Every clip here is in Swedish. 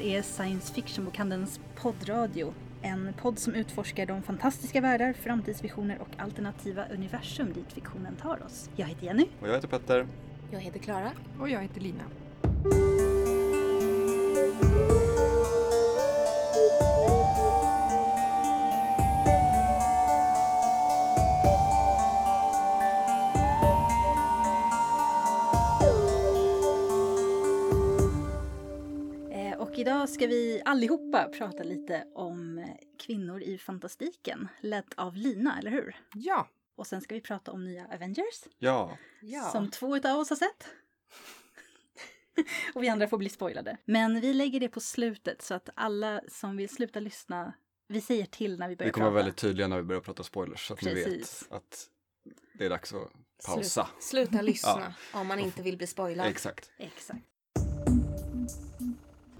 här är Science Fiction-bokhandelns poddradio. En podd som utforskar de fantastiska världar, framtidsvisioner och alternativa universum dit fiktionen tar oss. Jag heter Jenny. Och jag heter Petter. Jag heter Klara. Och jag heter Lina. Idag ska vi allihopa prata lite om kvinnor i fantastiken, ledd av Lina, eller hur? Ja, Och sen ska vi prata om nya Avengers, Ja, Ja. som två utav oss har sett. och vi andra får bli spoilade. Men vi lägger det på slutet så att alla som vill sluta lyssna, vi säger till när vi börjar vi kommer vara prata. väldigt tydliga när vi börjar prata spoilers så att ni Precis. vet att det är dags att pausa. Slut, sluta lyssna om man inte vill bli spoilad. Exakt. Exakt.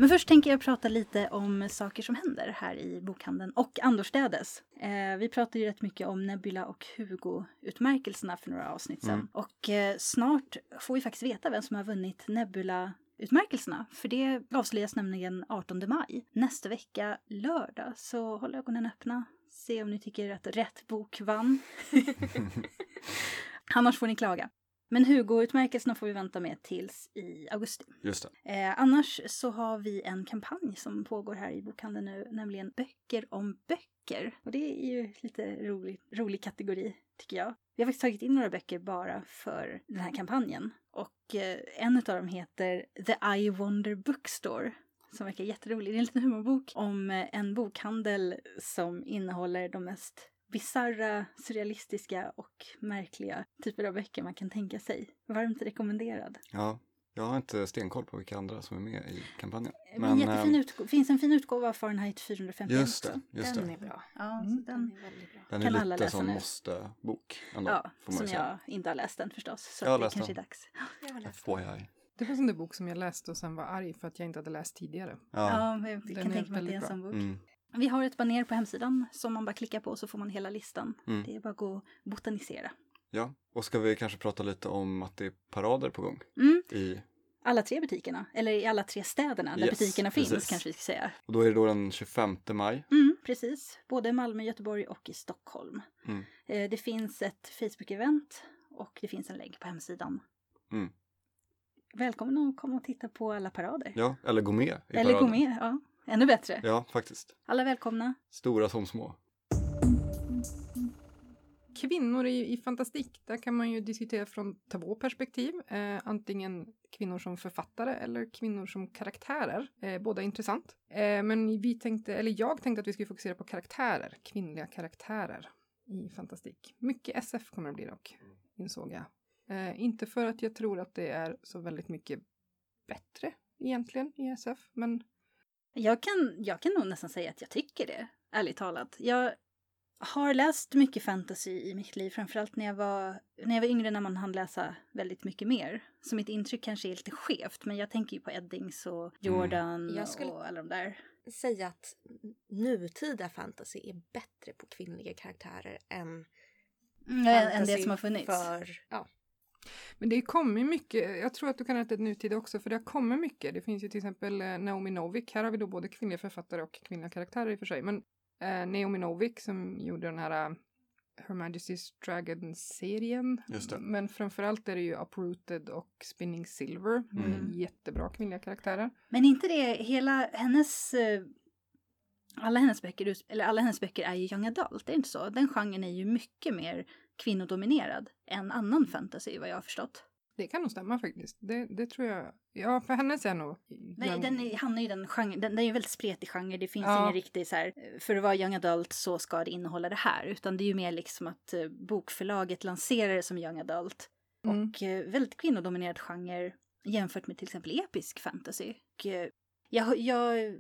Men först tänker jag prata lite om saker som händer här i bokhandeln och annorstädes. Eh, vi pratade ju rätt mycket om Nebula och Hugo-utmärkelserna för några avsnitt sedan. Mm. Och eh, snart får vi faktiskt veta vem som har vunnit Nebula-utmärkelserna. För det avslöjas nämligen 18 maj. Nästa vecka, lördag, så håll ögonen öppna. Se om ni tycker att rätt bok vann. Annars får ni klaga. Men Hugo-utmärkelserna får vi vänta med tills i augusti. Just. Eh, annars så har vi en kampanj som pågår här i bokhandeln nu, nämligen Böcker om böcker. Och det är ju lite rolig, rolig kategori, tycker jag. Vi har faktiskt tagit in några böcker bara för den här kampanjen. Och eh, en av dem heter The I Wonder Bookstore. Som verkar jätterolig. Det är en liten humorbok om eh, en bokhandel som innehåller de mest bisarra, surrealistiska och märkliga typer av böcker man kan tänka sig. Varmt rekommenderad. Ja, jag har inte stenkoll på vilka andra som är med i kampanjen. Men, jättefin eh, utgå- finns en fin utgåva av Fahrenheit 451 just det, just Den det. är bra. Ja, Mm. den, Den är väldigt bra. Den kan är alla lite läsa som måste-bok ja, får man som jag inte har läst den förstås. Så Jag har det läst kanske den. är dags. Jag har läst den. FYI. det var en sån där bok som jag läste och sen var arg för att jag inte hade läst tidigare. Ja. Ja, men jag Den kan tänka mig att det är en sån bok. Mm. Vi har ett baner på hemsidan som man bara klickar på så får man hela listan. Mm. Det är bara att gå och botanisera. ja, och ska vi kanske prata lite om att det är parader på gång Mm, i, alla tre butikerna, eller i alla tre städerna där Yes, butikerna finns precis. kanske vi ska säga. och då är det då den 25 maj. Mm, precis, både Malmö, Göteborg och i Stockholm. Mm. Eh, Det finns ett Facebook-event och det finns en länk på hemsidan. Mm. Välkommen att komma och titta på alla parader. Ja, eller gå med i Eller gå paraden. med, ja. Ännu bättre. Ja, faktiskt. Alla välkomna. Stora som små. Kvinnor i, i fantastik, där kan man ju diskutera från två perspektiv. Eh, antingen kvinnor som författare eller kvinnor som karaktärer. Eh, båda intressant. Eh, men vi tänkte, eller jag tänkte att vi skulle fokusera på karaktärer, kvinnliga karaktärer i fantastik. Mycket SF kommer det bli dock, insåg jag. Eh, inte för att jag tror att det är så väldigt mycket bättre egentligen i SF, men Jag kan, jag kan nog nästan säga att jag tycker det, ärligt talat. Jag har läst mycket fantasy i mitt liv, framförallt när jag var, när jag var yngre när man hann läsa väldigt mycket mer. Så mitt intryck kanske är lite skevt, men jag tänker ju på Eddings och Jordan Jag skulle- och alla de där. Säga att nutida fantasy är bättre på kvinnliga karaktärer än Mm, än det fantasy som har funnits. För, ja. Men det kommer mycket, jag tror att du kan rätta ett nutida också, för det har kommit mycket. Det finns ju till exempel eh, Naomi Novik, här har vi då både kvinnliga författare och kvinnliga karaktärer i och för sig. Men eh, Naomi Novik som gjorde den här eh, Her Majesty's Dragon-serien. Men framförallt är det ju Uprooted och Spinning Silver. Mm. Jättebra kvinnliga karaktärer. Men inte det, hela hennes... eh, Alla hennes böcker, eller alla hennes böcker är ju young adult, det är inte så? Den genren är ju mycket mer kvinnodominerad än annan fantasy vad jag har förstått. Det kan nog stämma faktiskt. Det, det tror jag. Ja, för hennes är nog... Nej, den är, han är ju den genren, den, den är ju väldigt spretig genre, det finns Ja. ingen riktig så här, för att vara young adult så ska det innehålla det här, utan det är ju mer liksom att eh, bokförlaget lanserar det som young adult. Mm. Och eh, väldigt kvinnodominerad genre jämfört med till exempel episk fantasy. Och, eh, jag, jag,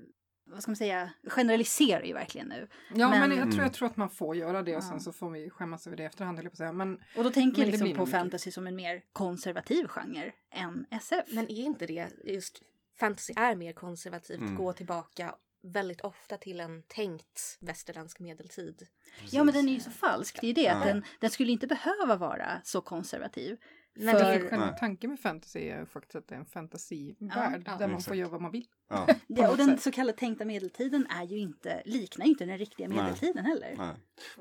vad ska man säga, generaliserar ju verkligen nu. Ja, men, men- jag, tror, Mm. jag tror att man får göra det och Ja. sen så får vi skämmas över det i efterhand, jag på att säga. Men Och då tänker Men jag liksom på nog mycket. fantasy som en mer konservativ genre än SF. Men är inte det just fantasy är mer konservativt, Mm. gå tillbaka väldigt ofta till en tänkt västerländsk medeltid. Ja, men den är ju så falsk. Det är ju det, att Ja. den, den skulle inte behöva vara så konservativ. Nej, För- det är, Själva tanken med fantasy är ju faktiskt att det är en fantasivärld Ja, ja. där man får göra vad man vill. Ja, Ja, och den så kallade tänkta medeltiden är ju inte, liknar ju inte den riktiga Nej. medeltiden heller. nej.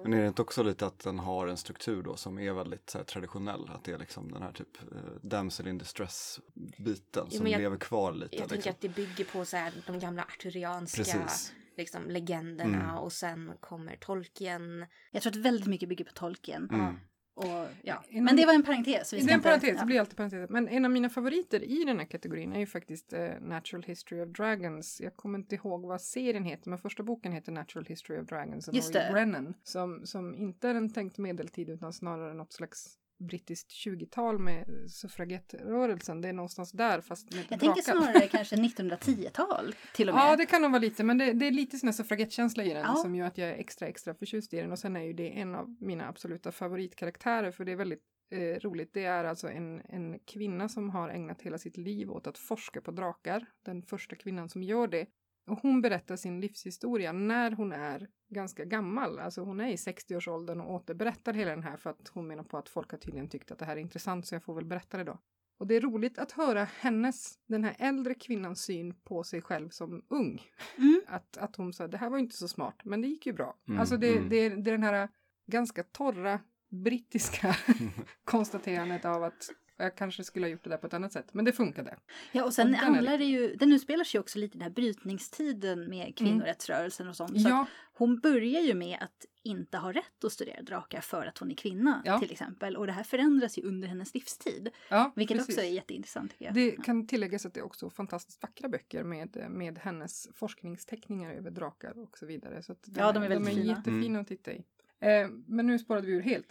Men är det inte också lite att den har en struktur då som är väldigt så här, traditionell? Att det är liksom den här typ eh, damsel in distress biten Jo, som jag- lever kvar lite. jag tänker liksom. att det bygger på så här, de gamla arturianska Precis. liksom, legenderna Mm. och sen kommer Tolkien. Jag tror att väldigt mycket bygger på Tolkien. Mm. Och, ja. Inom- Men det var en parentes. Vi Det är en parentes, ja. det blir alltid parentes. Men en av mina favoriter i den här kategorin är ju faktiskt eh, Natural History of Dragons. Jag kommer inte ihåg vad serien heter, men första boken heter Natural History of Dragons av Just. Brennan. Som, som inte är en tänkt medeltid utan snarare något slags brittiskt 20-tal med suffragettrörelsen. Det är någonstans där fast med Jag tänker snarare kanske 1910-tal till och med. Ja, det kan nog vara lite, men det, det är lite sån här suffragettkänsla i den Ja. som gör att jag är extra, extra förtjust i den. Och sen är ju det en av mina absoluta favoritkaraktärer, för det är väldigt eh, roligt. Det är alltså en, en kvinna som har ägnat hela sitt liv åt att forska på drakar. Den första kvinnan som gör det. Och hon berättar sin livshistoria när hon är ganska gammal. Alltså hon är i 60-årsåldern och återberättar hela den här för att hon menar på att folk har tydligen tyckt att det här är intressant så jag får väl berätta det då. Och det är roligt att höra hennes, den här äldre kvinnans syn på sig själv som ung. Mm. Att, att hon sa, det här var inte så smart, men det gick ju bra. Mm, alltså det, mm. det, det är den här ganska torra brittiska konstaterandet av att jag kanske skulle ha gjort det där på ett annat sätt, men det funkade. Ja, och sen Och handlar det ju, den utspelar sig ju också lite i den här brytningstiden med kvinnorättsrörelsen och sånt. Så Ja, hon börjar ju med att inte ha rätt att studera drakar för att hon är kvinna Ja. till exempel. Och det här förändras ju under hennes livstid. ja Vilket precis. också är jätteintressant tycker jag. Det kan tilläggas att det är också fantastiskt vackra böcker med, med hennes forskningsteckningar över drakar och så vidare. Så att Ja, de är väldigt de är fina. jättefina Mm. att titta i. Eh, men nu spårade vi ur helt.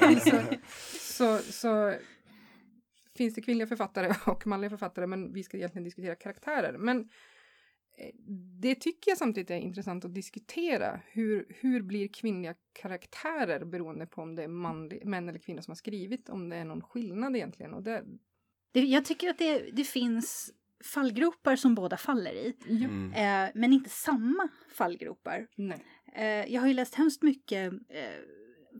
Fall så, så, så finns det kvinnliga författare och manliga författare, men vi ska egentligen diskutera karaktärer. Men eh, det tycker jag samtidigt är intressant att diskutera. Hur, hur blir kvinnliga karaktärer beroende på om det är manlig, män eller kvinnor som har skrivit, om det är någon skillnad egentligen. Och det, Det, jag tycker att det, det finns fallgropar som båda faller i. Mm. Eh, men inte samma fallgropar. nej. Eh, jag har ju läst hemskt mycket eh,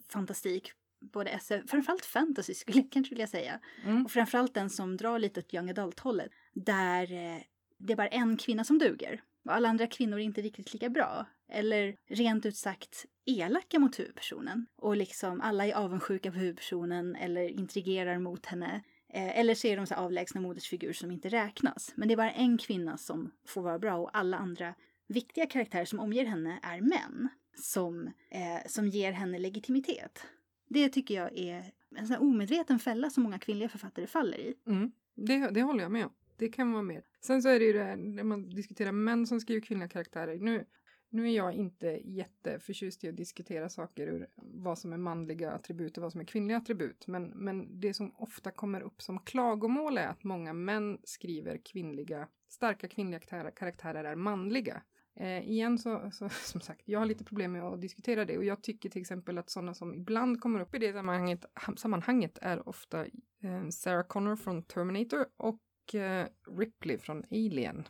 fantastik, både SF, framförallt fantasy skulle jag kanske vilja säga. Mm. Och framförallt den som drar lite åt young adult-hållet. Där eh, det är bara en kvinna som duger. Och alla andra kvinnor är inte riktigt lika bra. Eller rent ut sagt elaka mot huvudpersonen. Och liksom alla är avundsjuka på huvudpersonen eller intrigerar mot henne. Eh, eller så är de så avlägsna modersfigur som inte räknas. Men det är bara en kvinna som får vara bra och alla andra viktiga karaktärer som omger henne är män. Som, eh, som ger henne legitimitet. Det tycker jag är en sån här omedveten fälla som många kvinnliga författare faller i. Mm. Det, det håller jag med om. Det kan vara mer. Sen så är det ju det här när man diskuterar män som skriver kvinnliga karaktärer. Nu, nu är jag inte jätteförtjust i att diskutera saker ur vad som är manliga attribut och vad som är kvinnliga attribut. Men, men det som ofta kommer upp som klagomål är att många män skriver kvinnliga, starka kvinnliga karaktärer, karaktärer är manliga. Eh, igen så, så, som sagt, jag har lite problem med att diskutera det och jag tycker till exempel att sådana som ibland kommer upp i det sammanhanget, sammanhanget är ofta eh, Sarah Connor från Terminator och eh, Ripley från Alien.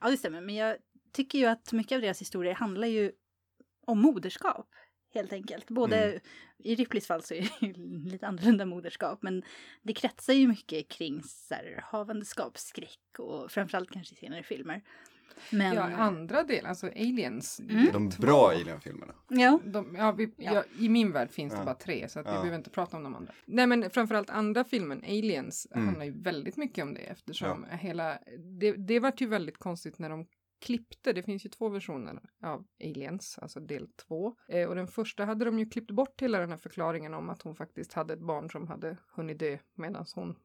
Ja, det stämmer. Men jag tycker ju att mycket av deras historier handlar ju om moderskap. Helt enkelt. Både Mm. i Ripleys fall så är det ju lite annorlunda moderskap. Men det kretsar ju mycket kring så här, havandeskapsskräck och framförallt kanske i senare filmer. Men Ja, andra delar, alltså Aliens. Mm. del De bra Alien-filmerna. ja, De, ja, vi, Ja. ja. I min värld finns det Ja. bara tre så att vi behöver inte prata om de andra. Nej men framförallt andra filmen, Aliens, Mm. handlar ju väldigt mycket om det eftersom hela, det, det vart ju väldigt konstigt när de klippte, det finns ju två versioner av Aliens, alltså del två. Eh, och den första hade de ju klippt bort hela den här förklaringen om att hon faktiskt hade ett barn som hade hunnit dö medan hon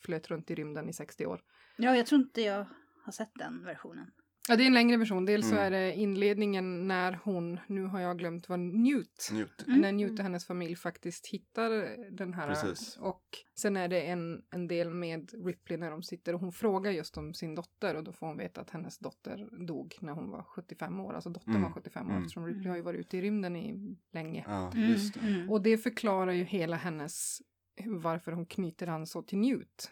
flöt runt i rymden i 60 år. ja, jag tror inte jag har sett den versionen. Ja, det är en längre version. Dels så Mm. är det inledningen när hon, nu har jag glömt vad Newt, Newt. Mm. när Newt och hennes familj faktiskt hittar den här. Precis. Och sen är det en, en del med Ripley när de sitter och hon frågar just om sin dotter och då får hon veta att hennes dotter dog när hon var 75 år. Alltså dottern Mm. var 75 år Mm. eftersom Ripley har ju varit ute i rymden i länge. Ja, Mm, just det. mm. Och det förklarar ju hela hennes, varför hon knyter an så till Newt.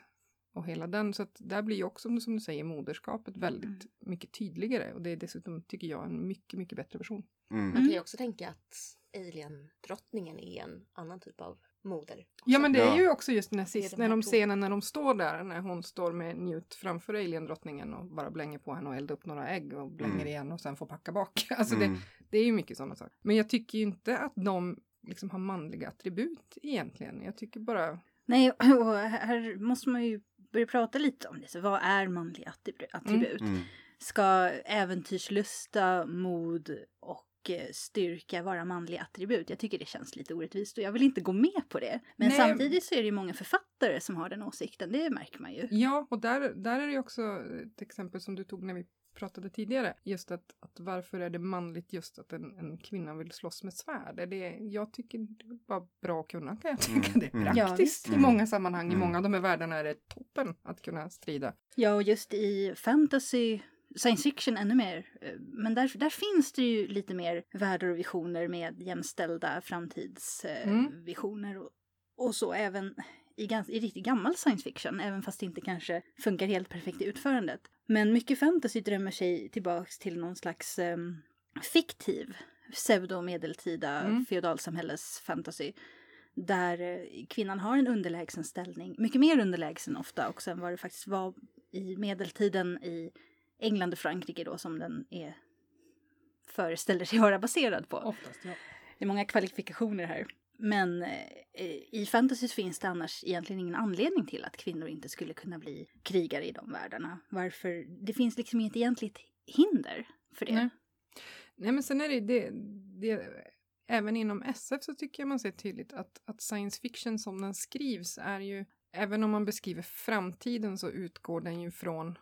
Och hela den, så att där blir ju också som du säger moderskapet väldigt Mm. mycket tydligare. Och det är dessutom, tycker jag, en mycket, mycket bättre version. Mm. Man kan ju också tänka att Alien-drottningen är en annan typ av moder. Ja men det är ju också just den här sist, de när de scenen när de står där, när hon står med Newt framför alien-drottningen och bara blänger på henne och eldar upp några ägg och blänger Mm. igen och sen får packa bak. Alltså Mm. det, det är ju mycket sådana saker. Men jag tycker ju inte att de liksom har manliga attribut egentligen. Jag tycker bara, Nej, och här måste man ju börja prata lite om det. Så vad är manliga attribut? attribut? Mm. Ska äventyrslusta, mod och eh, styrka vara manliga attribut? Jag tycker det känns lite orättvist och jag vill inte gå med på det. Men Nej. samtidigt så är det ju många författare som har den åsikten, det märker man ju. ja och där, där är det ju också ett exempel som du tog när vi pratade tidigare. Just att, att varför är det manligt just att en, en kvinna vill slåss med svärd? Är det, jag tycker det är bara bra att kunna kan jag tycka. Mm, Det är mm. Praktiskt visst. i många sammanhang. I Mm. många av de här världarna är det toppen att kunna strida. Ja, och just i fantasy, science fiction ännu mer. Eh, Men där, där finns det ju lite mer världar och visioner med jämställda Mm. framtidsvisioner och, och så även i, gans, i riktigt gammal science fiction, även fast det inte kanske funkar helt perfekt i utförandet. Men mycket fantasy drömmer sig tillbaks till någon slags em, fiktiv pseudo-medeltida Mm. feodalsamhälles fantasy. Där eh, kvinnan har en underlägsen ställning, mycket mer underlägsen ofta också än vad det faktiskt var i medeltiden i England och Frankrike då som den är föreställer sig vara baserad på. Oftast, ja. Det är många kvalifikationer här. Men eh, i fantasy finns det annars egentligen ingen anledning till att kvinnor inte skulle kunna bli krigare i de världarna. Varför? Det finns liksom inget egentligt hinder för det. Nej. Nej men sen är det, det, det även inom SF så tycker jag man ser tydligt att, att science fiction som den skrivs är ju, även om man beskriver framtiden så utgår den ju från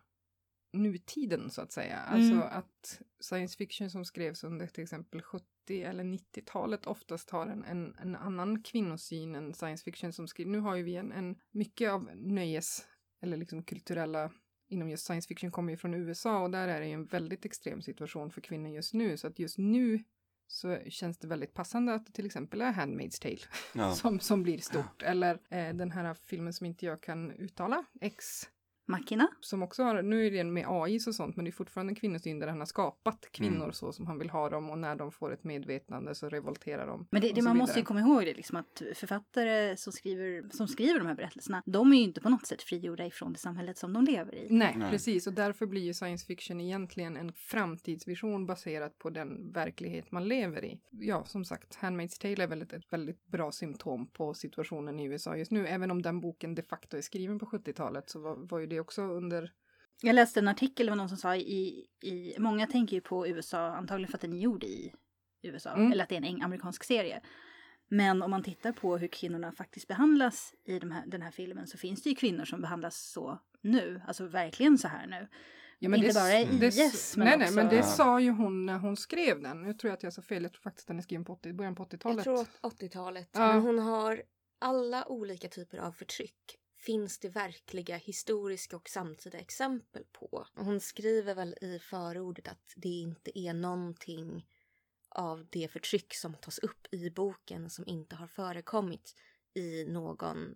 nutiden så att säga. Alltså Mm. att science fiction som skrevs under till exempel 70 eller 90-talet oftast har en, en, en annan kvinnosyn än science fiction som skrivs. Nu har ju vi en, en mycket av nöjes eller liksom kulturella inom just science fiction kommer ju från USA och där är det ju en väldigt extrem situation för kvinnor just nu. Så att just nu så känns det väldigt passande att det till exempel är Handmaid's Tale Ja. som, som blir stort. Eller eh, den här filmen som inte jag kan uttala, X, Machina? som också har, nu är det med AI och sånt, men det är fortfarande en kvinnosyn där han har skapat kvinnor Mm. så som han vill ha dem och när de får ett medvetande så revolterar de. Men det, det man måste ju komma ihåg det liksom att författare som skriver, som skriver de här berättelserna, de är ju inte på något sätt frigjorda ifrån det samhället som de lever i. Nej, Nej. precis. Och därför blir ju science fiction egentligen en framtidsvision baserat på den verklighet man lever i. Ja, som sagt, Handmaid's Tale är väldigt, ett väldigt bra symptom på situationen i USA just nu. Även om den boken de facto är skriven på 70-talet så var, var ju det också under... Jag läste en artikel, det var någon som sa i, i många tänker ju på USA, antagligen för att den är gjord i USA, Mm. eller att det är en eng- amerikansk serie. Men om man tittar på hur kvinnorna faktiskt behandlas i de här, den här filmen så finns det ju kvinnor som behandlas så nu, alltså verkligen så här nu. Ja, Inte det, bara i det, IS, men nej, nej, också- men det sa ju hon när hon skrev den. Nu tror jag att jag sa fel. Jag tror faktiskt den är skriven på 80, början på 80-talet. Jag tror 80-talet. Ja. Men hon har alla olika typer av förtryck. Finns det verkliga historiska och samtida exempel på? Hon skriver väl i förordet att det inte är någonting av det förtryck som tas upp i boken som inte har förekommit i någon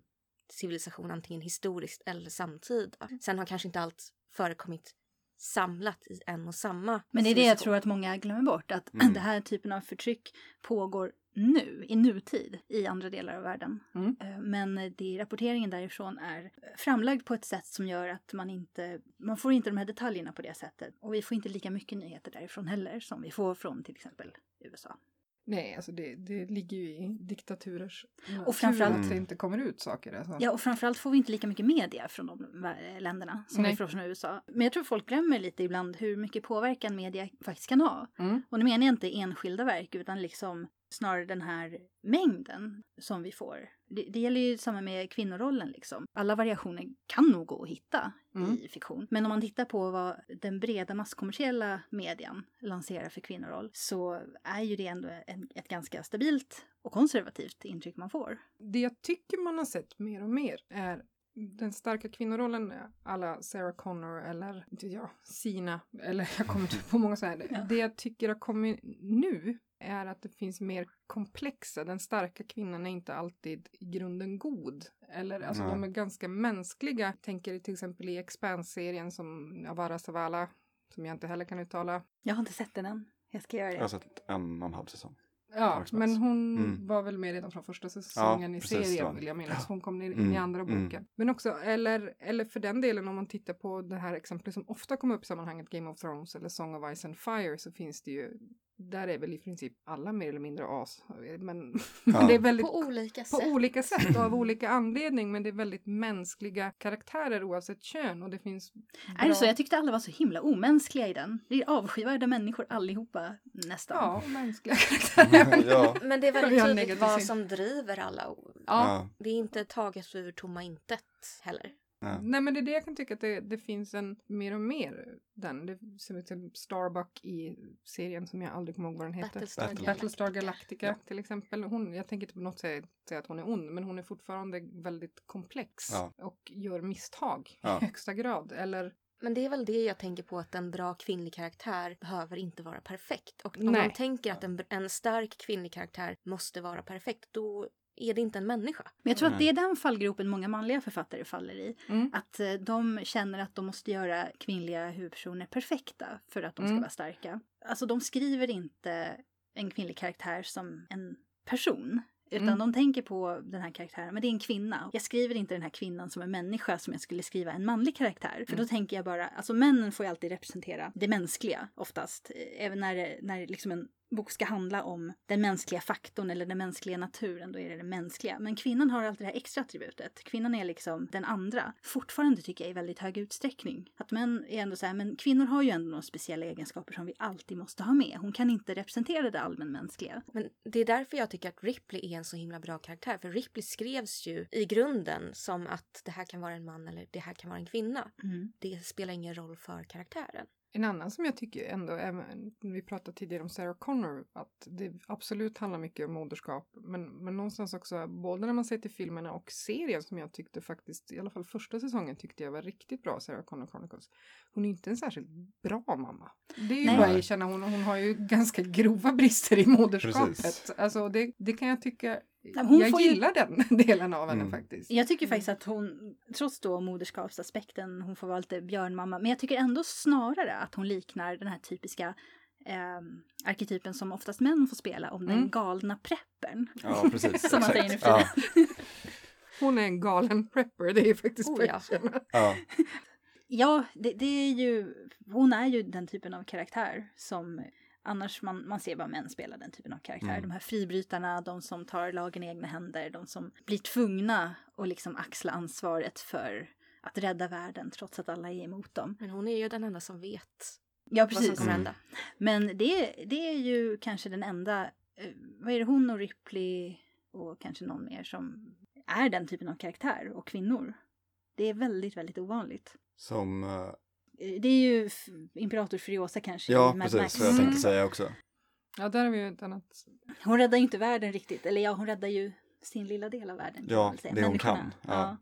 civilisation, antingen historiskt eller samtida. Sen har kanske inte allt förekommit samlat i en och samma Men det är det jag tror att många glömmer bort, att Mm. den här typen av förtryck pågår nu, i nutid, i andra delar av världen. Mm. Eh, Men det, rapporteringen därifrån är framlagd på ett sätt som gör att man inte, man får inte de här detaljerna på det sättet. Och vi får inte lika mycket nyheter därifrån heller som vi får från till exempel USA. Nej, alltså det, det ligger ju i diktaturers Och framförallt- att det inte kommer ut saker. Alltså. Ja, och framförallt får vi inte lika mycket media från de vä- länderna som Nej. vi får från USA. Men jag tror folk glömmer lite ibland hur mycket påverkan media faktiskt kan ha. Mm. Och nu menar jag inte enskilda verk utan liksom snarare den här mängden som vi får. Det, det gäller ju samma med kvinnorollen liksom. Alla variationer kan nog gå att hitta Mm. i fiktion. Men om man tittar på vad den breda masskommersiella median lanserar för kvinnoroll så är ju det ändå en, ett ganska stabilt och konservativt intryck man får. Det jag tycker man har sett mer och mer är den starka kvinnorollen alla Sarah Connor eller inte jag, Sina eller jag kommer inte på många sådana här. Ja. Det jag tycker har kommit nu är att det finns mer komplexa. Den starka kvinnan är inte alltid i grunden god. Eller alltså Nej. de är ganska mänskliga. Tänker till exempel i Expanse-serien som Avara Savala som jag inte heller kan uttala. Jag har inte sett den än. Jag ska göra det. Jag har sett en och en halv säsong. Ja, men hon Mm. var väl med redan från första säsongen i precis, det serien vill jag minnas. Hon kom in Mm, i andra mm. boken. Men också, eller, eller för den delen om man tittar på det här exemplet som ofta kommer upp i sammanhanget Game of Thrones eller Song of Ice and Fire så finns det ju, där är väl i princip alla mer eller mindre as. Men, Ja. det är väldigt På olika på sätt. olika sätt och av olika anledning men det är väldigt mänskliga karaktärer oavsett kön och det finns Är det så? Jag tyckte alla var så himla omänskliga i den. Det är avskyvärda människor allihopa nästan. Ja, mänskliga karaktärer. ja. Men det är väldigt tydligt vad som driver alla. ja. Ja. Det är inte taget ur tomma intet heller. Ja. Nej men det är det jag kan tycka att det, det finns en mer och mer den. Det ser ut till Starbuck i serien som jag aldrig kommer ihåg vad den heter. Battlestar Battle- Battlestar Galactica. Galactica till exempel. Hon, jag tänker inte på något sätt säga att hon är ond men hon är fortfarande väldigt komplex Ja. och gör misstag Ja. i högsta grad. Eller Men det är väl det jag tänker på att en bra kvinnlig karaktär behöver inte vara perfekt. Och om Nej. man tänker att en, en stark kvinnlig karaktär måste vara perfekt, då är det inte en människa. Men jag tror att det är den fallgropen många manliga författare faller i. mm, Att eh, de känner att de måste göra kvinnliga huvudpersoner perfekta för att de ska Mm. vara starka. Alltså de skriver inte en kvinnlig karaktär som en person. Utan Mm. de tänker på den här karaktären, men det är en kvinna. Jag skriver inte den här kvinnan som en människa som jag skulle skriva en manlig karaktär. För då tänker jag bara, alltså männen får ju alltid representera det mänskliga oftast. Eh, Även när, det- när liksom en bok ska handla om den mänskliga faktorn eller den mänskliga naturen, då är det det mänskliga. Men kvinnan har alltid det här extra attributet. Kvinnan är liksom den andra. Fortfarande tycker jag i väldigt hög utsträckning. Att män är ändå så här, men kvinnor har ju ändå några speciella egenskaper som vi alltid måste ha med. Hon kan inte representera det allmänmänskliga. Men det är därför jag tycker att Ripley är en så himla bra karaktär. För Ripley skrevs ju i grunden som att det här kan vara en man eller det här kan vara en kvinna. Mm. Det spelar ingen roll för karaktären. En annan som jag tycker ändå, även, vi pratade tidigare om Sarah Connor, att det absolut handlar mycket om moderskap. Men, men någonstans också, både när man ser till filmerna och serien som jag tyckte faktiskt, i alla fall första säsongen tyckte jag var riktigt bra, Sarah Connor Chronicles. Hon är inte en särskilt bra mamma. Det är ju Nej. bara att erkänna, hon, hon har ju ganska grova brister i moderskapet. Precis. Alltså det, det kan jag tycka, hon jag får ju- gillar den delen av henne Mm. faktiskt. Jag tycker faktiskt att hon, trots då moderskapsaspekten, hon får vara lite björnmamma, men jag tycker ändå snarare att hon liknar den här typiska eh, arketypen som oftast män får spela om den Mm. galna preppern. ja, precis. Som man säger nu för ja. Hon är en galen prepper, det är faktiskt Oh, ja. Ja. Ja, det, det är ju, hon är ju den typen av karaktär som annars man, man ser bara män spela den typen av karaktär. Mm. De här fribrytarna, de som tar lagen i egna händer, de som blir tvungna att liksom axla ansvaret för att rädda världen trots att alla är emot dem. Men hon är ju den enda som vet Ja, vad som precis. kommer Mm. hända. Men det, det är ju kanske den enda, eh, vad är det, hon och Ripley och kanske någon mer som är den typen av karaktär och kvinnor. Det är väldigt, väldigt ovanligt. Som, Eh, Det är ju Imperator Furiosa kanske ja precis, Max. vad jag Mm. tänkte säga också. Ja, där har vi ju ett annat Hon räddar ju inte världen riktigt, eller ja, hon räddar ju sin lilla del av världen. Ja, det hon Människorna. kan, ja.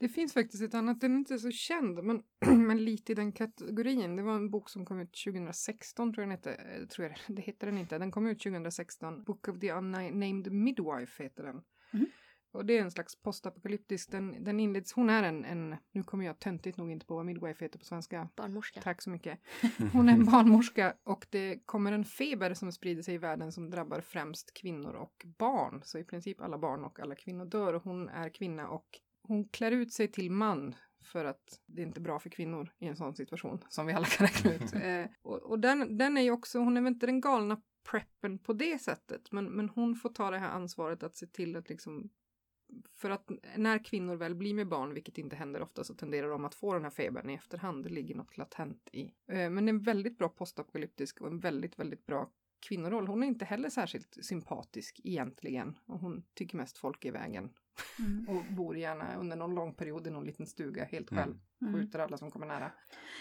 Det finns faktiskt ett annat, den är inte så känd, men, men lite i den kategorin. Det var en bok som kom ut 2016, tror jag den hette. Eh, Tror jag, det heter den inte. Den kom ut 2016. Book of the Unnamed Midwife heter den. Mhm. Och det är en slags postapokalyptisk, den, den inleds, hon är en, en, nu kommer jag töntigt nog inte på vad midwife heter på svenska. Barnmorska. Tack så mycket. Hon är en barnmorska och det kommer en feber som sprider sig i världen som drabbar främst kvinnor och barn. Så i princip alla barn och alla kvinnor dör och hon är kvinna och hon klär ut sig till man för att det är inte bra för kvinnor i en sån situation som vi alla kan räkna ut. Eh, och och den, den är ju också, hon är väl inte den galna preppen på det sättet men, men hon får ta det här ansvaret att se till att liksom för att när kvinnor väl blir med barn, vilket inte händer ofta, så tenderar de att få den här febern i efterhand. Det ligger något latent i. Eh, Men en väldigt bra postapokalyptisk och en väldigt, väldigt bra kvinnoroll. Hon är inte heller särskilt sympatisk egentligen. Och hon tycker mest folk är i vägen. Mm. Och bor gärna under någon lång period i någon liten stuga helt Mm. själv. Mm. Skjuter alla som kommer nära.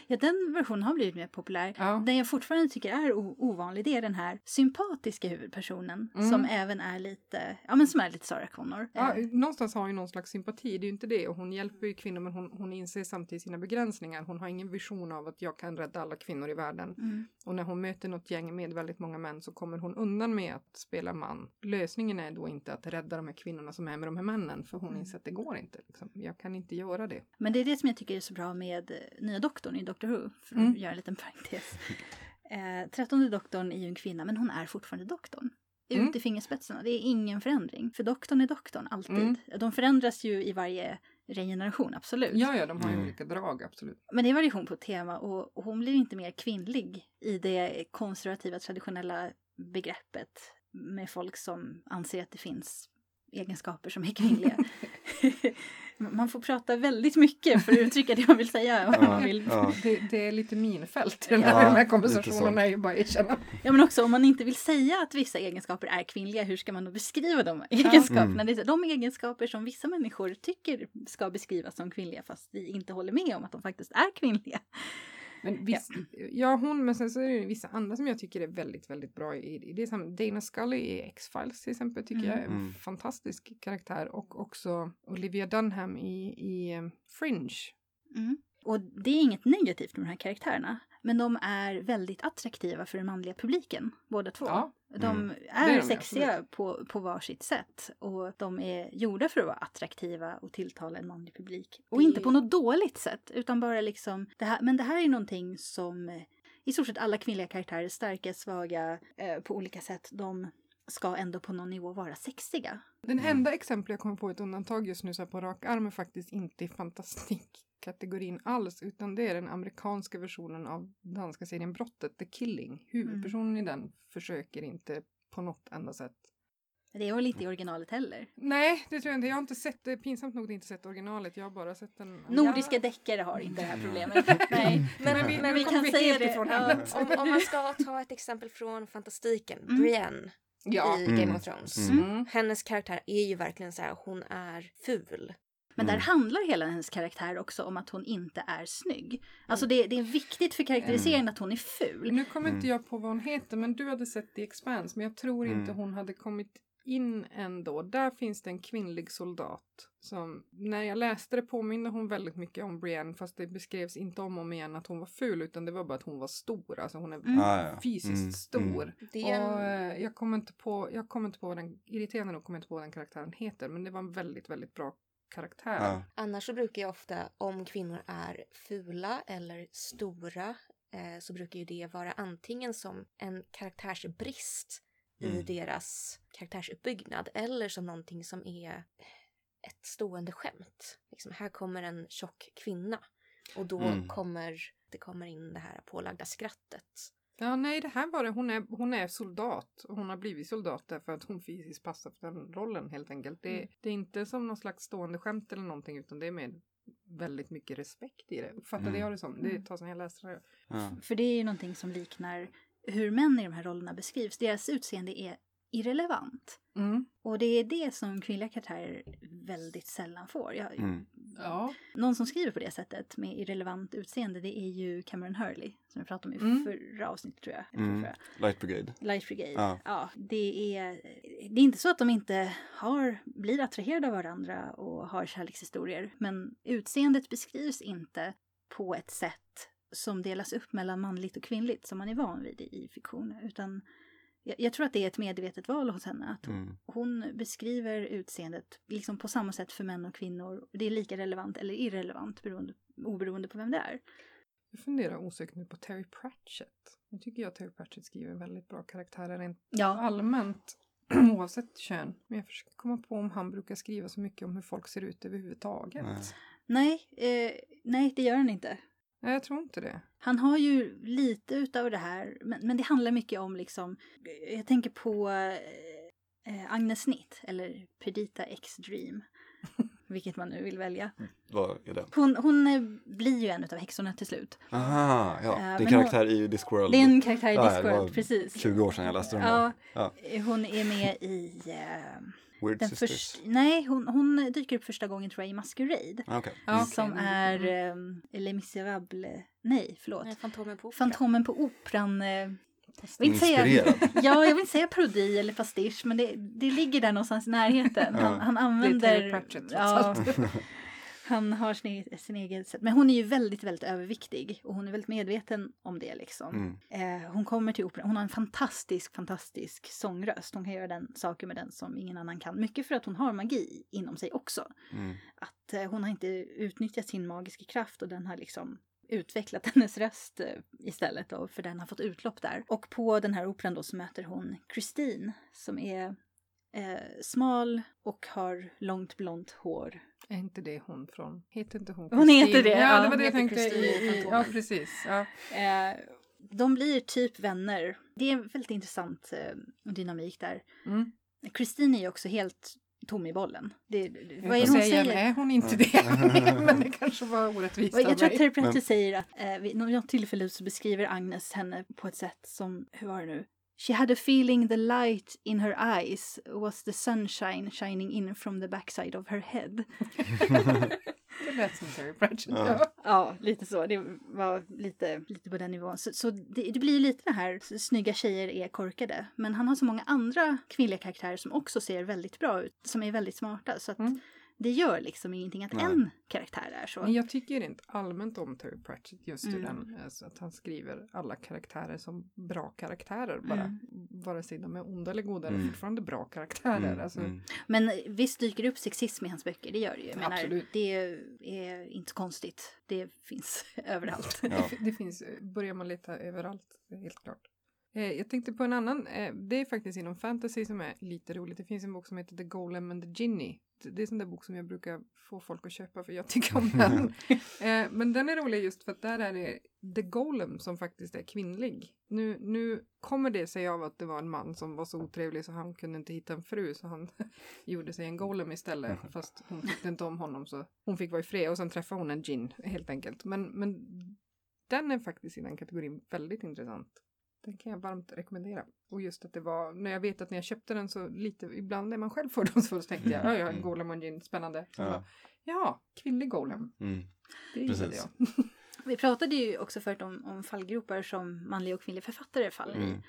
Ja, den versionen har blivit mer populär. Ja. Den jag fortfarande tycker är ovanlig, det är den här sympatiska huvudpersonen Mm. som även är lite, ja men som är lite Sarah Connor. Ja, Eh, någonstans har hon ju någon slags sympati, det är ju inte det. Och hon hjälper ju kvinnor men hon, hon inser samtidigt sina begränsningar. Hon har ingen vision av att jag kan rädda alla kvinnor i världen. Mm. Och när hon möter något gäng med väldigt många män så kommer hon undan med att spela man. Lösningen är då inte att rädda de här kvinnorna som är med de här männen för hon Mm. inser att det går inte. Liksom. Jag kan inte göra det. Men det är det som jag tycker är så bra med eh, nya doktorn i Doctor Who, för Mm. att göra en liten parentes. Eh, trettonde doktorn är ju en kvinna, men hon är fortfarande doktorn. Ut Mm. i fingerspetsarna, det är ingen förändring. För doktorn är doktorn, alltid. Mm. De förändras ju i varje regeneration, absolut. Ja, ja, de har ju Mm. olika drag, absolut. Men det är variation på tema och, och hon blir inte mer kvinnlig i det konservativa traditionella begreppet med folk som anser att det finns egenskaper som är kvinnliga. man får prata väldigt mycket för att uttrycka det man vill säga. Ja, man vill. ja. Det, det är lite minfält i den här, Ja, de här konversationerna, är ju bara erkänna. Ja men också om man inte vill säga att vissa egenskaper är kvinnliga, hur ska man då beskriva de egenskaperna? Mm. Det är så- de egenskaper som vissa människor tycker ska beskrivas som kvinnliga fast vi inte håller med om att de faktiskt är kvinnliga. Men viss, ja. hon, men sen så är det vissa andra som jag tycker är väldigt, väldigt bra i, i det. Som Dana Scully i X-Files till exempel tycker jag är en Mm. fantastisk karaktär. Och också Olivia Dunham i, i eh, Fringe. Mm. Och det är inget negativt med de här karaktärerna. Men de är väldigt attraktiva för den manliga publiken, båda två. Ja. De Mm. är, är de, sexiga absolut. på, på varsitt sätt. Och de är gjorda för att vara attraktiva och tilltala en manlig publik. Och Det- inte på något dåligt sätt, utan bara liksom... Det här, men det här är någonting som eh, i stort sett alla kvinnliga karaktärer, starka, svaga, eh, på olika sätt, de ska ändå på någon nivå vara sexiga. Den Mm. enda exempel jag kommer på ett undantag just nu så här på rak arm är faktiskt inte i fantastikkategorin alls utan det är den amerikanska versionen av danska serien Brottet, The Killing. Huvudpersonen i den försöker inte på något enda sätt. Det är väl inte i originalet heller. Nej, det tror jag inte. Jag har inte sett det. Pinsamt nog inte sett originalet. Jag har bara sett den. Nordiska Ja. deckare har inte det här problemet. Nej. Men, vi- men vi kan vi säga det. Ja. om, om man ska ta ett exempel från fantastiken, Mm. Brienne Ja. i Mm. Game of Thrones. Mm. Mm. Hennes karaktär är ju verkligen så här, hon är ful. Men där Mm. handlar hela hennes karaktär också om att hon inte är snygg. Alltså det, det är viktigt för karaktäriseringen att hon är ful. Nu kommer inte Mm. jag på vad hon heter, men du hade sett The Expanse, men jag tror inte Mm. hon hade kommit in ändå. Där finns det en kvinnlig soldat som, när jag läste det påminde hon väldigt mycket om Brienne, fast det beskrevs inte om och om igen att hon var ful, utan det var bara att hon var stor. Alltså hon är Mm. Ah, fysiskt Mm, stor. mm. Det är Och eh, jag kommer inte på, jag kommer inte på vad den, irriterande nog kommer jag inte på vad den karaktären heter, men det var en väldigt, väldigt bra karaktär. Ja. annars så brukar jag ofta, om kvinnor är fula eller stora, eh, så brukar ju det vara antingen som en karaktärsbrist i Mm. deras karaktärsuppbyggnad eller som någonting som är ett stående skämt. Liksom, här kommer en tjock kvinna och då Mm. kommer det kommer in det här pålagda skrattet. Ja, nej, det här var det. Hon är, hon är soldat och hon har blivit soldat därför att hon fysiskt passar för den rollen helt enkelt. Det, Mm. det är inte som någon slags stående skämt eller någonting utan det är med väldigt mycket respekt i det. Fattade Mm. jag det som? Det är Mm. tag sedan jag läste det. Ja. För det är ju någonting som liknar hur män i de här rollerna beskrivs. Deras utseende är irrelevant. Mm. Och det är det som kvinnliga karaktärer väldigt sällan får. Jag, Mm. Ja. Någon som skriver på det sättet med irrelevant utseende det är ju Cameron Hurley som vi pratade om i Mm. förra avsnittet tror jag. Mm. Light Brigade. Light Brigade. Ja. Ja. det, är, det är inte så att de inte har, blir attraherade av varandra och har kärlekshistorier. Men utseendet beskrivs inte på ett sätt som delas upp mellan manligt och kvinnligt som man är van vid i fiktion. Utan jag, jag tror att det är ett medvetet val hos henne. Att Mm. hon beskriver utseendet liksom på samma sätt för män och kvinnor. Det är lika relevant eller irrelevant beroende, oberoende på vem det är. Jag funderar osökt nu på Terry Pratchett. Nu tycker jag att Terry Pratchett skriver väldigt bra karaktärer rent Ja, allmänt oavsett kön. Men jag försöker komma på om han brukar skriva så mycket om hur folk ser ut överhuvudtaget. Nej. nej, eh, nej det gör han inte. Nej, jag tror inte det. Han har ju lite utav det här, men, men det handlar mycket om liksom, jag tänker på eh, Agnes Snitt eller Perdita X Dream. Vilket man nu vill välja. Vad är det? Hon, hon eh, blir ju en utav häxorna till slut. Aha, ja. Eh, det är men en karaktär i Discworld. Det är en karaktär i Ja, det Discworld, var precis. 20 år sedan jag läste den. Ja, Ja. hon är med i... Eh, Weird den Sisters. först, nej, hon, hon dyker upp första gången tror jag i Masquerade. Ah, Okej. Ja, Som är Mm. eh, Les Misérables. Nej, förlåt. Nej, Fantomen på Opera. Fantomen på Operan. Eh, jag vill inte säga, ja, jag vill inte säga parodi eller pastisch, men det, det ligger där någonstans i närheten. Han, Ja. han Det är använder... Terry Pratchett trots ja. han har sin, egen- sin egen sätt. Men hon är ju väldigt, väldigt överviktig och hon är väldigt medveten om det liksom. Mm. Eh, hon kommer till operan, hon har en fantastisk, fantastisk sångröst. Hon kan göra den saker med den som ingen annan kan. Mycket för att hon har magi inom sig också. Mm. Att eh, hon har inte utnyttjat sin magiska kraft och den har liksom utvecklat hennes röst eh, istället då, för den har fått utlopp där. Och på den här operan då så möter hon Christine som är eh, smal och har långt blont hår. Är inte det hon från... Heter inte hon Hon heter det, Ja, ja. det var det jag tänkte. I, ja, precis. Ja. Eh, de blir typ vänner. Det är en väldigt intressant eh, dynamik där. Mm. Är ju också helt tom i bollen. Det, det- Jag vad är hon säga, säger? Är hon inte det? Men det kanske var orättvist av Jag tror att Men- säger att eh, vid något tillfälle så beskriver Agnes henne på ett sätt som, hur var det nu? She had a feeling the light in her eyes was the sunshine shining in from the backside of her head. Det lät som Terry Pratchett. Ja. Ja. Lite så. Det var lite, lite på den nivån. Så, så det, det blir lite det här, snygga tjejer är korkade. Men han har så många andra kvinnliga karaktärer som också ser väldigt bra ut, som är väldigt smarta. Så att Mm. Det gör liksom ingenting att Nej. en karaktär är så. Men jag tycker rent allmänt om Terry Pratchett just i Mm. den, alltså att han skriver alla karaktärer som bra karaktärer bara. Mm. Vare sig de är onda eller goda, det är Mm. fortfarande bra karaktärer. Mm, alltså, mm. Men visst dyker det upp sexism i hans böcker, det gör det ju. Menar, Absolut. det är inte konstigt. Det finns överallt. Ja. Det, det finns, börjar man leta överallt, helt klart. Eh, jag tänkte på en annan, eh, det är faktiskt inom fantasy som är lite roligt. Det finns en bok som heter The Golem and the Ginny. Det är en sån där bok som jag brukar få folk att köpa för jag tycker om den. eh, men den är rolig just för att där är det The Golem som faktiskt är kvinnlig. Nu, nu kommer det sig av att det var en man som var så otrevlig så han kunde inte hitta en fru så han gjorde sig en golem istället. Fast hon tyckte inte om honom så hon fick vara i fred och sen träffade hon en gin helt enkelt. Men, men den är faktiskt i den kategorin väldigt intressant. Den kan jag varmt rekommendera. Och just att det var, när jag vet att när jag köpte den så lite, ibland är man själv fördomsfull så tänkte jag, ja, jag har en golem och en gin, spännande. Ja. bara, ja, kvinnlig golem. Mm. Det gillade jag. Vi pratade ju också förut om, om fallgropar som manliga och kvinnliga författare faller i. Mm.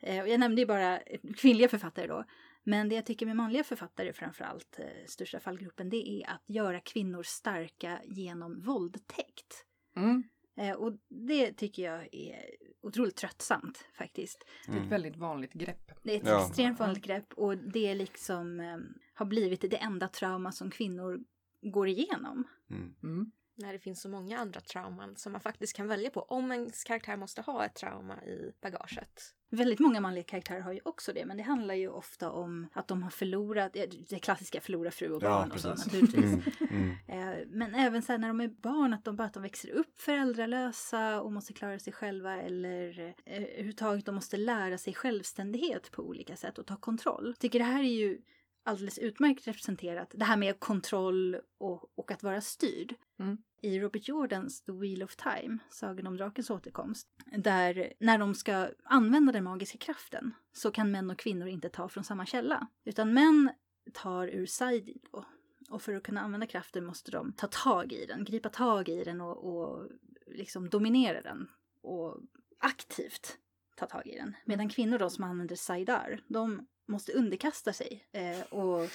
Eh, och jag nämnde ju bara eh, kvinnliga författare då. Men det jag tycker med manliga författare framförallt, eh, största fallgropen, det är att göra kvinnor starka genom våldtäkt. Mm. Eh, och det tycker jag är otroligt tröttsamt faktiskt. Det är ett Mm. väldigt vanligt grepp. Det är ett Ja. extremt vanligt grepp och det liksom eh, har blivit det enda trauma som kvinnor går igenom. Mm. Mm. När det finns så många andra trauman som man faktiskt kan välja på om ens karaktär måste ha ett trauma i bagaget. Väldigt många manliga karaktärer har ju också det, men det handlar ju ofta om att de har förlorat, ja, det klassiska förlora fru och Ja, barn och så naturligtvis. Mm. Mm. Eh, Men även så här när de är barn, att de bara att de växer upp föräldralösa och måste klara sig själva eller eh, överhuvudtaget de måste lära sig självständighet på olika sätt och ta kontroll. Jag tycker det här är ju alldeles utmärkt representerat, det här med kontroll och, och att vara styrd. Mm. I Robert Jordans The Wheel of Time, Sagan om drakens återkomst, där när de ska använda den magiska kraften så kan män och kvinnor inte ta från samma källa. Utan män tar ur Saidi då. Och för att kunna använda kraften måste de ta tag i den, gripa tag i den och, och liksom dominera den. Och aktivt ta tag i den. Medan kvinnor då som använder Saidar, de måste underkasta sig eh, och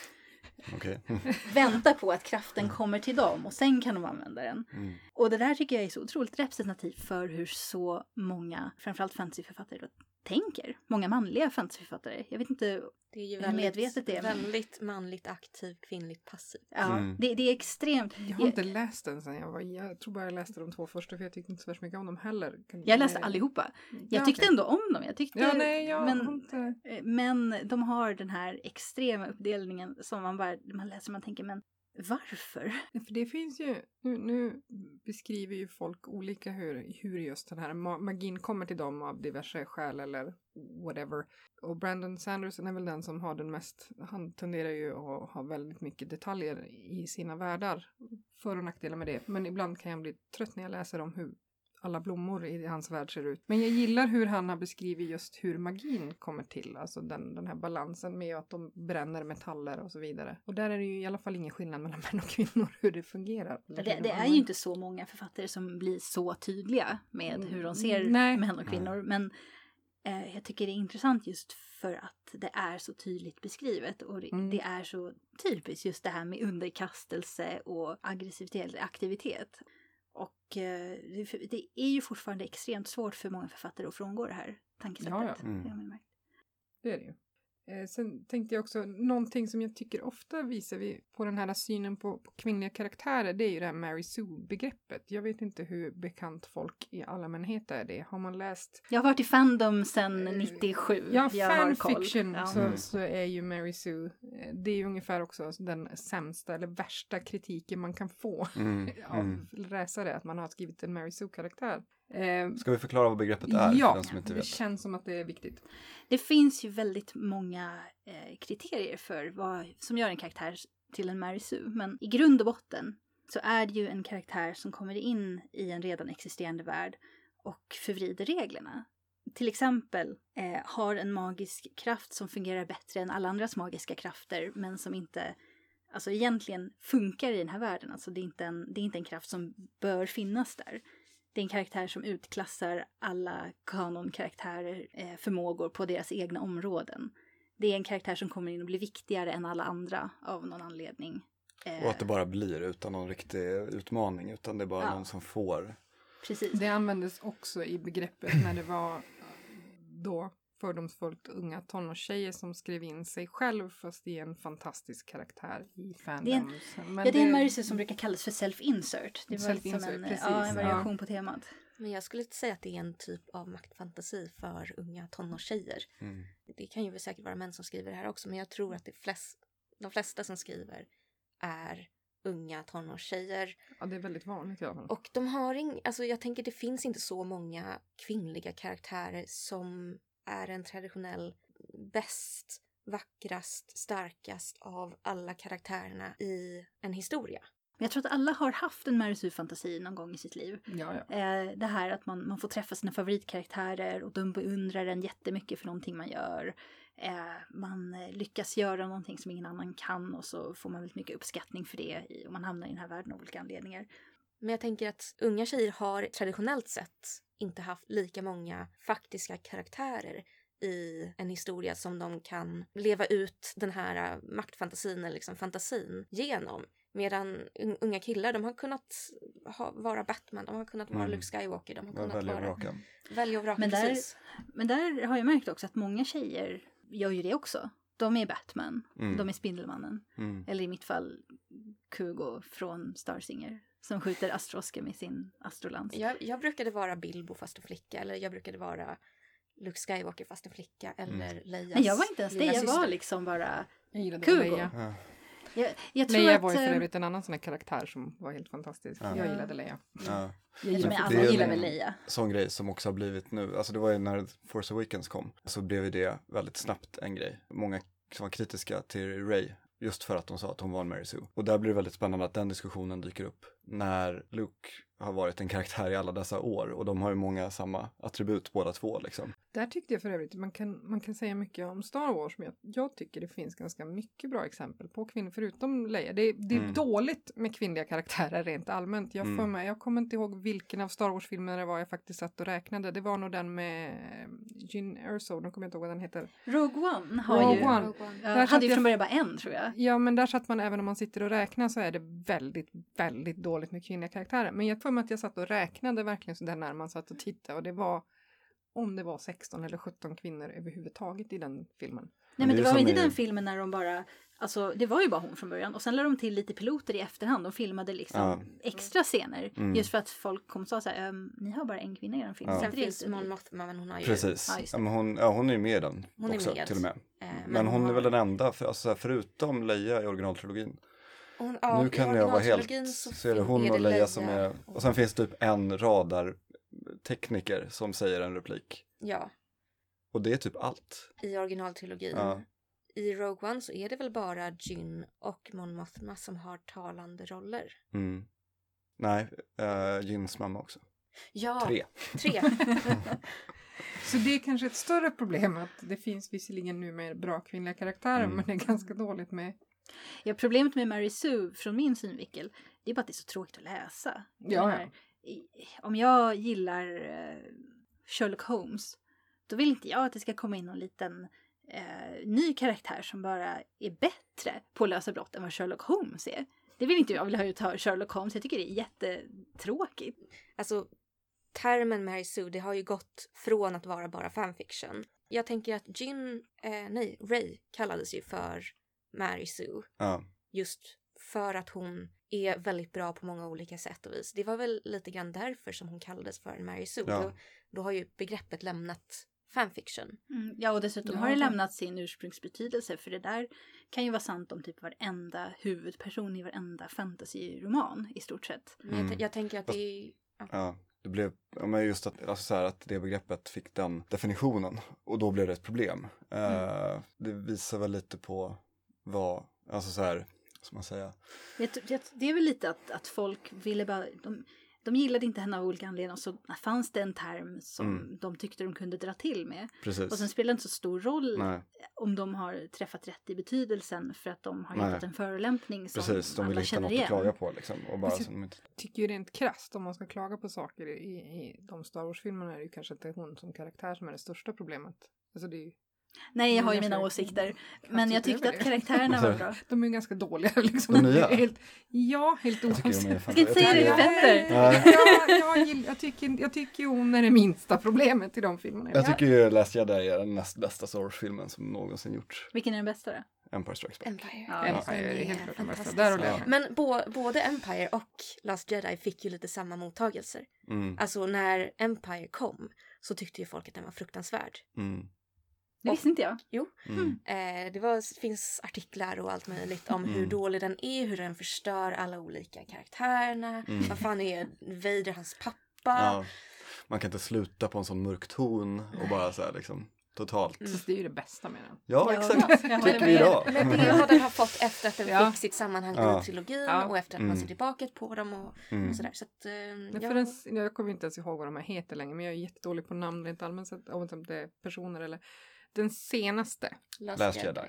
Okej. vänta på att kraften kommer till dem och sen kan de använda den. Mm. Och det där tycker jag är så otroligt representativt för hur så många, framförallt fantasyförfattare, tänker. Många manliga fantasyförfattare. Jag vet inte, Det är ju Hur väldigt, medvetet det är, väldigt manligt aktiv, kvinnligt passiv. ja, Mm. det, det är extremt. Jag har inte läst den sen jag var, jag tror bara jag läste de två första för jag tyckte inte så värst mycket om dem heller. Jag läste allihopa. Jag Ja, tyckte okej. ändå om dem. Jag tyckte, Ja, nej, jag men, inte... men de har den här extrema uppdelningen som man bara, man läser och man tänker, men varför? För det finns ju, nu, nu beskriver ju folk olika hur, hur just den här magin kommer till dem av diverse skäl eller whatever. Och Brandon Sanderson är väl den som har den mest, han tenderar ju att ha väldigt mycket detaljer i sina världar. För och nackdelar med det. Men ibland kan jag bli trött när jag läser om hur alla blommor i hans värld ser ut. Men jag gillar hur han har beskrivit just hur magin kommer till. Alltså den, den här balansen med att de bränner metaller och så vidare. Och där är det ju i alla fall ingen skillnad mellan män och kvinnor hur det fungerar. Det, det är ju inte så många författare som blir så tydliga med hur de ser Nej. män och kvinnor. Men eh, jag tycker det är intressant just för att det är så tydligt beskrivet. Och det, Mm. det är så typiskt just det här med underkastelse och aggressivitet, aktivitet. Och eh, det, det är ju fortfarande extremt svårt för många författare att frångå det här tankesättet. Ja, ja. Mm. Det är det ju. Eh, sen tänkte jag också, någonting som jag tycker ofta visar vi på den här synen på, på kvinnliga karaktärer, det är ju det här Mary Sue-begreppet. Jag vet inte hur bekant folk i allmänhet är det. Har man läst Jag har varit i Fandom sedan 97. Ja, jag har koll. fanfiction Ja. så, så är ju Mary Sue, eh, det är ju ungefär också den sämsta eller värsta kritiken man kan få Mm, av mm. läsare, att man har skrivit en Mary Sue-karaktär. Eh, Ska vi förklara vad begreppet är för ja, den som inte det känns som att det är viktigt. Det finns ju väldigt många eh, kriterier för vad som gör en karaktär till en Mary Sue. Men i grund och botten så är det ju en karaktär som kommer in i en redan existerande värld och förvrider reglerna. Till exempel eh, har en magisk kraft som fungerar bättre än alla andras magiska krafter men som inte alltså egentligen funkar i den här världen. Alltså det är inte en, det är inte en kraft som bör finnas där. Det är en karaktär som utklassar alla kanonkaraktärer eh, förmågor på deras egna områden. Det är en karaktär som kommer in och blir viktigare än alla andra av någon anledning. Eh, Och att det bara blir utan någon riktig utmaning utan det är bara Ja. någon som får. Precis. Det användes också i begreppet när det var eh, då fördomsfullt unga tonårstjejer som skrev in sig själv fast i en fantastisk karaktär i fandom. Det är en- Men ja, det är en Mary Sue som brukar kallas för self-insert. Det var liksom Self-insert, en, precis, ja, en ja. variation på temat. Men jag skulle inte säga att det är en typ av maktfantasi för unga tonårstjejer. Mm. Det kan ju väl säkert vara män som skriver det här också, men jag tror att det flest, de flesta som skriver är unga tonårstjejer. Ja, det är väldigt vanligt i alla fall. Och de har ing, alltså jag tänker det finns inte så många kvinnliga karaktärer som är en traditionell bäst, vackrast, starkast av alla karaktärerna i en historia. Men jag tror att alla har haft en Mary Sue-fantasi någon gång i sitt liv. Ja, ja. Eh, det här att man, man får träffa sina favoritkaraktärer och de beundrar en jättemycket för någonting man gör. Eh, man eh, lyckas göra någonting som ingen annan kan och så får man väldigt mycket uppskattning för det och man hamnar i den här världen av olika anledningar. Men jag tänker att unga tjejer har traditionellt sett inte haft lika många faktiska karaktärer i en historia som de kan leva ut den här äh, maktfantasin eller liksom fantasin genom. Medan un- unga killar, de har kunnat ha, vara Batman, de har kunnat vara Mm. Luke Skywalker, de har kunnat väljer vara... raka? Välja och vraka, Men där- precis. Men där har jag märkt också att många tjejer gör ju det också. De är Batman, Mm. de är Spindelmannen. Mm. Eller i mitt fall Kugo från Starsinger som skjuter astrosker med sin astrolans. Jag, jag brukade vara Bilbo fast en flicka, eller jag brukade vara Luke Skywalker fast en flicka, eller Leias Nej, jag var inte ens det. Jag var syster. liksom bara... Gillade Kugo. Leia. Ja. Jag, jag tror Leia att... var ju för eh, övrigt en annan sån här karaktär som var helt fantastisk. Ja. Jag gillade Leia. Ja. Jag att det alla är gillar en- väl Leia. Sån grej som också har blivit nu, alltså det var ju när Force Awakens kom så blev det väldigt snabbt en grej. Många som var kritiska till Ray just för att de sa att hon var en Mary Sue. Och där blir det väldigt spännande att den diskussionen dyker upp när Luke har varit en karaktär i alla dessa år och de har ju många samma attribut båda två liksom. Där tyckte jag för övrigt, man kan, man kan säga mycket om Star Wars, men jag, jag tycker det finns ganska mycket bra exempel på kvinnor, förutom Leia. Det, det är Mm. dåligt med kvinnliga karaktärer rent allmänt. Jag, Mm. för mig, jag kommer inte ihåg vilken av Star Wars-filmerna det var jag faktiskt satt och räknade. Det var nog den med eh, Jyn Erso, nu kommer jag inte ihåg vad den heter. Rogue One har Rogue ju... One. Rogue One. Ja, Där hade ju jag- från början bara en tror jag. Ja, men där satt man även om man sitter och räknar så är det väldigt, väldigt dåligt med kvinnliga karaktärer. Men jag tror mig att jag satt och räknade verkligen så där när man satt och tittade och det var om det var 16 eller 17 kvinnor överhuvudtaget i den filmen. Nej men det det är var inte i- den filmen när de bara, alltså det var ju bara hon från början och sen lade de till lite piloter i efterhand. De filmade liksom Ja. extra scener Mm. just för att folk kom och sa så här, "Ehm, ni har bara en kvinna i er film. Ja. Sen det är finns Mon Mothma, men hon har ju... Precis. Ja. Ja, men hon, ja, hon är ju med i den Hon är också med. till och med. eh, Men, hon är har- väl den enda, för, alltså, förutom Leia i originaltrilogin. Hon, ja, nu kan jag vara helt, så är det hon och Leia som är, och sen finns det typ en radartekniker som säger en replik. Ja, Och det är typ allt. i originaltrilogin. Ja. I Rogue One så är det väl bara Jyn och Mon Mothma som har talande roller. Mm. Nej, uh, Jins mamma också. Ja, Tre. tre. Så det är kanske ett större problem att det finns visserligen nu mer bra kvinnliga karaktärer Mm. men det är ganska dåligt med... Ja, problemet med Mary Sue från min synvinkel, det är bara att det är så tråkigt att läsa. Jag Ja, i- Om jag gillar eh, Sherlock Holmes, då vill inte jag att det ska komma in någon liten eh, ny karaktär som bara är bättre på att lösa brott än vad Sherlock Holmes är. Det vill inte jag vilja ha ut Sherlock Holmes. Jag tycker det är jättetråkigt. Alltså, termen Mary Sue, det har ju gått från att vara bara fanfiction. jag tänker att Jin, eh, nej, Ray kallades ju för Mary Sue. Ja, Just för att hon är väldigt bra på många olika sätt och vis. Det var väl lite grann därför som hon kallades för en Mary Sue. Ja. Då, då har ju begreppet lämnat fanfiction. Mm, ja, och dessutom Ja, har det lämnat sin ursprungsbetydelse för det där kan ju vara sant om typ varenda huvudperson i varenda fantasyroman i stort sett. Men jag, Mm. t- jag tänker att det är... ja. Det blev, ja, men just att, alltså så här, att det begreppet fick den definitionen och då blev det ett problem. Eh, det visar väl lite på vad, alltså så här, ska man säga? Jag jag- Det är väl lite att, att folk ville bara... De, de gillade inte henne av olika anledningar och så fanns det en term som Mm. de tyckte de kunde dra till med. Precis. Och sen spelar det inte så stor roll Nej, om de har träffat rätt i betydelsen för att de har Nej. hittat en förolämpning som precis. De alla vill hitta känner något igen. att klaga på liksom. Och bara, Precis. som de inte, tycker ju rent krasst om man ska klaga på saker i, i de Star Wars-filmerna är det ju kanske inte hon som karaktär som är det största problemet. Alltså det är ju, Nej, jag har ju mina åsikter. Men jag tyckte att karaktärerna var bra. De är ju ganska dåliga liksom. De nya? Helt, ja, helt oavsett. ska inte jag säga tycker- det, Petter. Jag, tycker, jag tycker hon är det minsta problemet i de filmerna. Jag tycker ju Last Jedi är den näst bästa Star Wars-filmen som någonsin gjorts. Vilken är den bästa då? Empire Strikes Back. Empire. Ja, Empire är helt klart den bästa. Där håller jag. Men bo, både Empire och Last Jedi fick ju lite samma mottagelser. Mm, Alltså när Empire kom så tyckte ju folk att den var fruktansvärd. mm, Det visste inte jag. mm. Eh, det var, finns artiklar och allt möjligt om hur Mm. dålig den är, hur den förstör alla olika karaktärerna. Mm. Vad fan är Vader hans pappa? Ja. Man kan inte sluta på en sån mörk ton och bara så här liksom totalt. Mm. Det är ju det bästa med den. Ja, Ja, exakt. jag håller Tycker vi idag. Men det har den har fått efter att den Ja. fick sitt sammanhang Ja. i trilogin Ja. och efter att man Mm. ser tillbaka på dem och, Mm. och sådär. Så att, eh, Men ja. för en, jag kommer inte ens ihåg vad de här heter längre, men jag är jättedålig på namn rent allmänt sett, oavsett om det är personer eller den senaste. Last Jedi.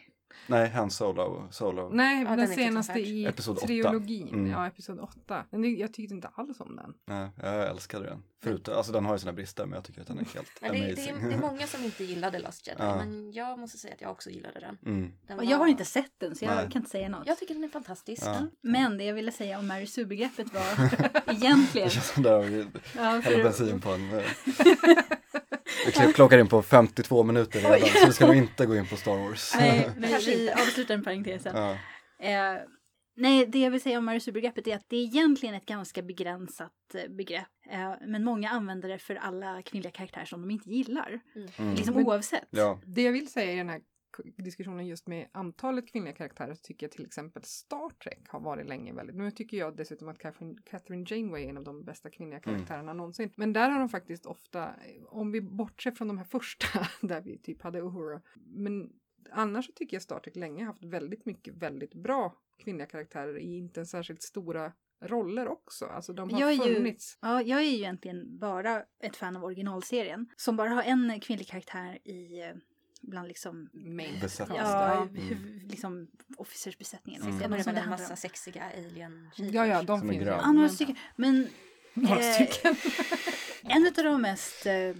Nej, Han Solo. Solo. Nej, Ja, den, den senaste i Episod trilogin. Mm. Ja, episod 8. Men det, jag tyckte inte alls om den. Nej, jag älskade den. Förutom, alltså den har ju sina brister men jag tycker att den är helt Men det, det, amazing. är, det är många som inte gillade Last Jedi, Ja. men jag måste säga att jag också gillade den. Mm. den Och jag har inte sett den så jag Nej. kan inte säga något. Jag tycker den är fantastisk. Ja. Men det jag ville säga om Mary Sue-begreppet var egentligen... Det känns som häller för, bensin på en... Vi kl- klockar in på 52 minuter redan så vi ska nog inte gå in på Star Wars. nej, Kanske vi avslutar en parentes sen. Ja. Eh, nej, det jag vill säga om Mary Sue-begreppet är att det är egentligen ett ganska begränsat eh, begrepp. Eh, men många använder det för alla kvinnliga karaktärer som de inte gillar. Mm. Liksom Men- oavsett. ja. Det jag vill säga i den här diskussionen just med antalet kvinnliga karaktärer så tycker jag till exempel Star Trek har varit länge väldigt. Nu tycker jag dessutom att Catherine, Catherine Janeway är en av de bästa kvinnliga Mm. karaktärerna någonsin. Men där har de faktiskt ofta, om vi bortser från de här första där vi typ hade Uhura, men annars så tycker jag Star Trek länge haft väldigt mycket väldigt bra kvinnliga karaktärer i inte särskilt stora roller också. Alltså de har Jag är ju- funnits. Ja, jag är ju egentligen bara ett fan av originalserien. Som bara har en kvinnlig karaktär i eh, bland liksom Main Besättning. Ja, Mm. liksom officersbesättningen. Mm. Jag Det menar, är det en handlar om. massa sexiga alien Ja, ja, de finns. Ja, några Men- stycken. Men Några Eh, stycken. en av de mest, eh,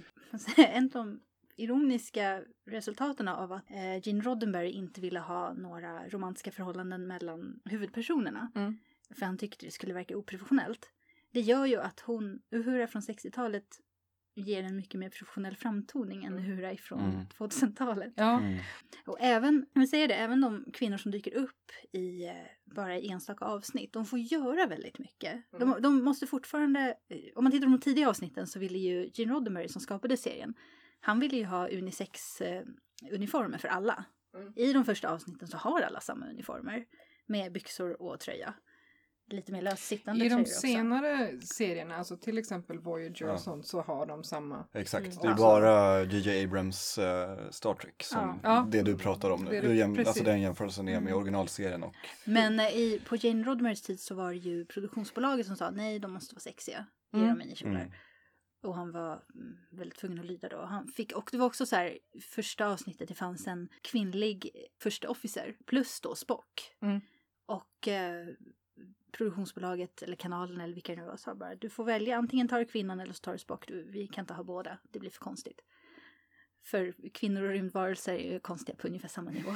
en av de ironiska resultaten av att eh, Gene Roddenberry inte ville ha några romantiska förhållanden mellan huvudpersonerna. Mm. För han tyckte det skulle verka oprofessionellt. Det gör ju att hon, Uhura från 60-talet, ger en mycket mer professionell framtoning än Uhura från Mm. 2000-talet. Ja. Mm. Och även, jag vill säga det, även de kvinnor som dyker upp i eh, bara i enstaka avsnitt, de får göra väldigt mycket. De, de måste fortfarande, eh, om man tittar på de tidiga avsnitten så ville ju Gene Roddenberry som skapade serien, han ville ju ha unisex eh, uniformer för alla. Mm. I de första avsnitten så har alla samma uniformer med byxor och tröja. Lite mer lössittande I de tröjor också. senare serierna, alltså till exempel Voyager Ja. och sånt, så har de samma. Exakt, Mm. det är Alltså- bara J.J. Abrams eh, Star Trek som Ja. Det du pratar om nu. Det Du jäm, alltså den jämförelsen är med Mm. originalserien och Men eh, i, på Jane Roddenberrys tid så var det ju produktionsbolaget som sa nej, de måste vara sexiga. Ge Mm. dem minikjolar. Mm. Och han var mm, väldigt tvungen att lyda då. Han fick, och det var också så här, första avsnittet, det fanns en kvinnlig första officer plus då Spock. Mm. Och eh, produktionsbolaget eller kanalen eller vilka det nu var sa bara du får välja antingen tar du kvinnan eller så tar du Spock. Du, vi kan inte ha båda, det blir för konstigt. För kvinnor och rymdvarelser är konstiga på ungefär samma nivå.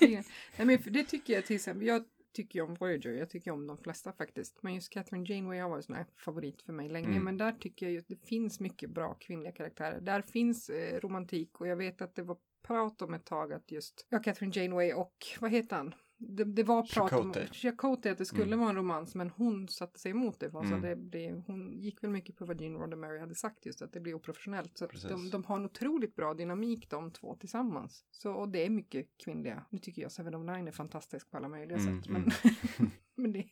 Nej, men för det tycker jag till exempel. Jag tycker ju om Voyager, jag tycker om de flesta faktiskt. Men just Catherine Janeway har varit en favorit för mig länge. Mm. Men där tycker jag ju att det finns mycket bra kvinnliga karaktärer. Där finns eh, romantik och jag vet att det var prat om ett tag att just, ja Catherine Janeway och vad heter han? Det, det var prat om Chakotay. Chakotay, att det skulle Mm. vara en romans men hon satte sig emot det. Sa Mm. det, det, hon gick väl mycket på vad Gene Roddenberry hade sagt just att det blir oprofessionellt. Så de, de har en otroligt bra dynamik de två tillsammans. Så, och det är mycket kvinnliga. Nu tycker jag Seven of Nine är fantastisk på alla möjliga Mm, sätt. Men, mm. men, det,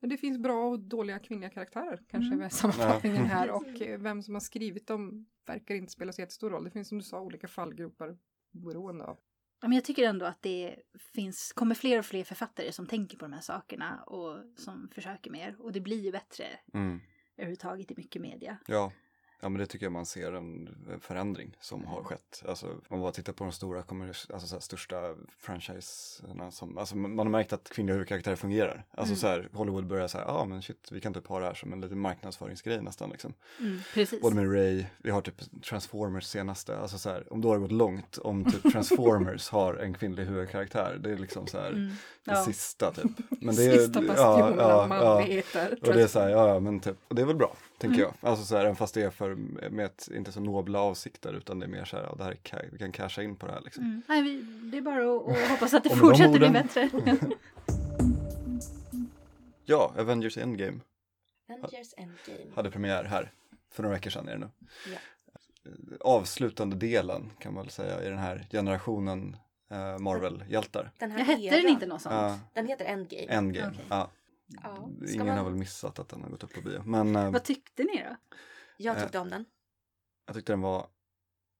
men det finns bra och dåliga kvinnliga karaktärer kanske Mm. är sammanfattningen här. Och eh, vem som har skrivit dem verkar inte spela så jättestor roll. Det finns som du sa olika fallgropar beroende av. Men jag tycker ändå att det finns, kommer fler och fler författare som tänker på de här sakerna och som försöker mer. Och det blir ju bättre Mm. överhuvudtaget i mycket media. Ja. Ja, men det tycker jag man ser en förändring som har skett. Alltså, om man bara tittar på de stora, alltså, så här, största franchiserna som, alltså man har märkt att kvinnliga huvudkaraktärer fungerar. Alltså Mm. så här, Hollywood börjar säga, ja ah, men shit, vi kan typ ha det här som en liten marknadsföringsgrej nästan liksom. Mm, precis. Både med Ray, vi har typ Transformers senaste, alltså så här, om då har det gått långt, om typ Transformers har en kvinnlig huvudkaraktär, det är liksom så här, Mm. det Ja. sista typ. Men det är, Sista bastionen av manligheter. och det är så här, ja, ja men typ, och det är väl bra, tänker Mm. jag. Alltså så här, även fast det är för, med ett, inte så nobla avsikter, utan det är mer så här, ja, det här är, vi kan casha in på det här liksom. Mm. Nej, vi, det är bara att, att hoppas att det Och fortsätter bli bättre. Ja, Avengers Endgame Avengers Endgame. hade premiär här, för några veckor sedan är det nu. Ja. Avslutande delen kan man väl säga i den här generationen eh, Marvel-hjältar. Den här Jag hette den inte något sånt? Ja, Den heter Endgame. Endgame, Okej. ja. Ja. Ingen man- har väl missat att den har gått upp på bio. Men eh, Vad tyckte ni då? Jag Eh, tyckte om den. jag tyckte den var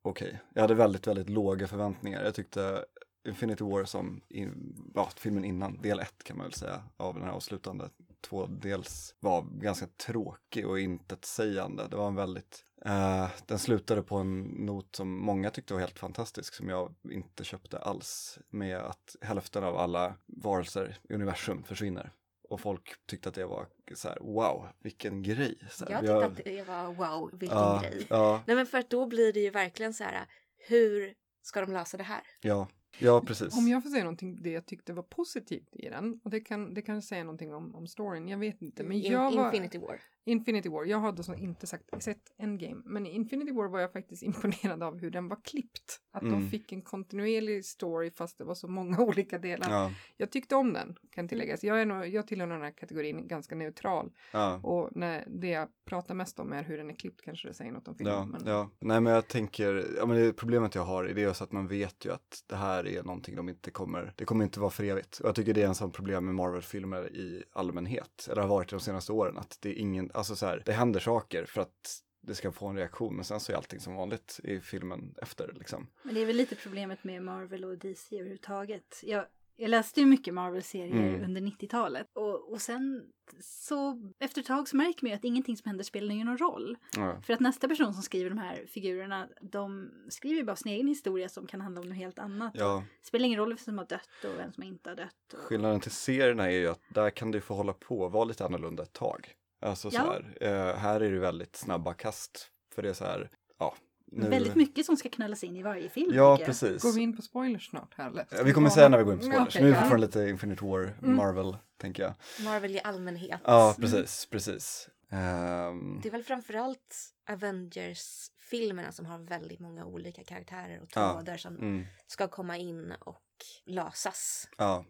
okej. Jag hade väldigt, väldigt låga förväntningar. Jag tyckte Infinity War som, in, ja, filmen innan, del ett kan man väl säga, av den här avslutande tvådels var ganska tråkig och intetsägande. Det var en väldigt, eh, den slutade på en not som många tyckte var helt fantastisk, som jag inte köpte alls, med att hälften av alla varelser i universum försvinner. Och folk tyckte att det var så här, wow, vilken grej. Så här, Jag tyckte att det var wow, vilken ja, grej. Ja, Nej men för att då blir det ju verkligen så här, hur ska de lösa det här? ja, ja, precis. Om jag får säga någonting det jag tyckte var positivt i den, och det kan, det kan säga någonting om, om storyn, jag vet inte. Men In, jag var, Infinity War. Infinity War, jag hade så inte sagt, sett Endgame, men i Infinity War var jag faktiskt imponerad av hur den var klippt. Att Mm. de fick en kontinuerlig story fast det var så många olika delar. Ja, Jag tyckte om den, kan tilläggas. Jag, är nog, jag tillhör den här kategorin ganska neutral. ja. Och när det jag pratar mest om är hur den är klippt kanske det säger något om filmen. Ja, men... ja. Nej men jag tänker, ja men det problemet jag har är det att man vet ju att det här är någonting de inte kommer, det kommer inte vara för evigt. Och jag tycker det är en sån problem med Marvel-filmer i allmänhet, eller har varit de senaste åren, att det är ingen, alltså så här, det händer saker för att det ska få en reaktion, men sen så är allting som vanligt i filmen efter liksom. Men det är väl lite problemet med Marvel och DC överhuvudtaget. Jag, jag läste ju mycket Marvel-serier Mm. under 90-talet. Och, och sen så efter ett tag så märker man ju att ingenting som händer spelar ju någon roll. Ja, För att nästa person som skriver de här figurerna, de skriver ju bara sin egen historia som kan handla om något helt annat. ja Det spelar ingen roll vem som har dött och vem som inte har dött. Och... skillnaden till serierna är ju att där kan du få hålla på och vara lite annorlunda ett tag. Alltså så Ja. här, eh, här är det väldigt snabba kast, för det är så här, ja. nu- Väldigt mycket som ska knallas in i varje film. Ja, precis. Går vi in på spoilers snart här eller? Ja, vi kommer säga när vi går in på spoilers. Okej, nu är vi ja. fortfarande lite Infinite War, Mm. Marvel, tänker jag. Marvel i allmänhet. Ja, precis, precis. Ehm, Det är väl framförallt Avengers-filmerna som har väldigt många olika karaktärer och Ja. trådar som mm, ska komma in och lösas ja,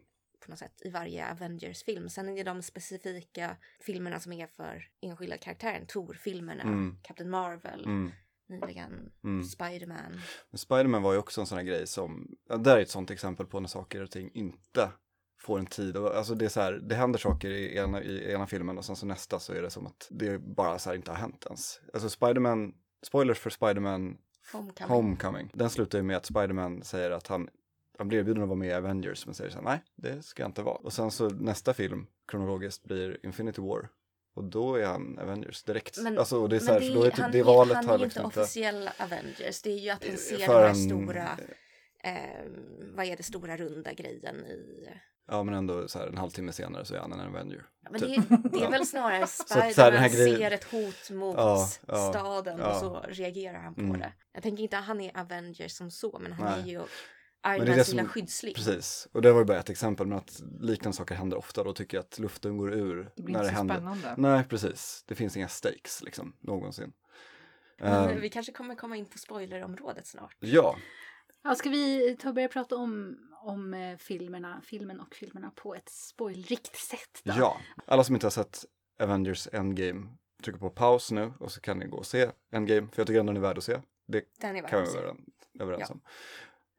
på något sätt i varje Avengers-film. Sen är det de specifika filmerna som är för enskilda karaktären. Tor-filmerna, Mm. Captain Marvel, mm, nyligen mm. Spiderman. Men Spiderman var ju också en sån här grej som, ja, där är ett sånt exempel på när saker och ting inte får en tid. Alltså det är så här, det händer saker i ena, i ena filmen och sen så nästa så är det som att det bara så här inte har hänt ens. Alltså Spiderman, spoilers för Spiderman Homecoming. Homecoming. Den slutar ju med att Spiderman säger att han, han blir erbjuden att vara med i Avengers men säger så här, nej, det ska jag inte vara. Och sen så nästa film kronologiskt blir Infinity War. Och då är han Avengers direkt. Men- alltså, det är så här, för då är typ han, det är- valet han är ju liksom inte officiell Avengers. Det är ju att han ser för den här en- stora, eh, vad är det stora runda grejen i... Ja men ändå så här en halvtimme senare så är han en Avenger. Ja, Men Typ. det, är, det är väl snarare Spiderman grejen- ser ett hot mot Ja, staden ja. och så reagerar han på Mm. det. Jag tänker inte att han är Avengers som så, men han Nej. är ju det är Iron det Mans som- lilla skyddsling. Precis, och det var ju bara ett exempel, men att liknande saker händer ofta. Då tycker jag att luften går ur Det blir när inte det så händer. spännande. Nej, precis. Det finns inga stakes liksom, någonsin. Men Ehm, vi kanske kommer komma in på spoilerområdet snart. ja, Ja, ska vi ta och börja prata om, om eh, filmerna, filmen och filmerna på ett spoilrikt sätt då? ja. Alla som inte har sett Avengers Endgame, trycker på paus nu och så kan ni gå och se Endgame, för jag tycker ändå den är värd att se. Det Den är kan värd vi att vara se. överens Ja.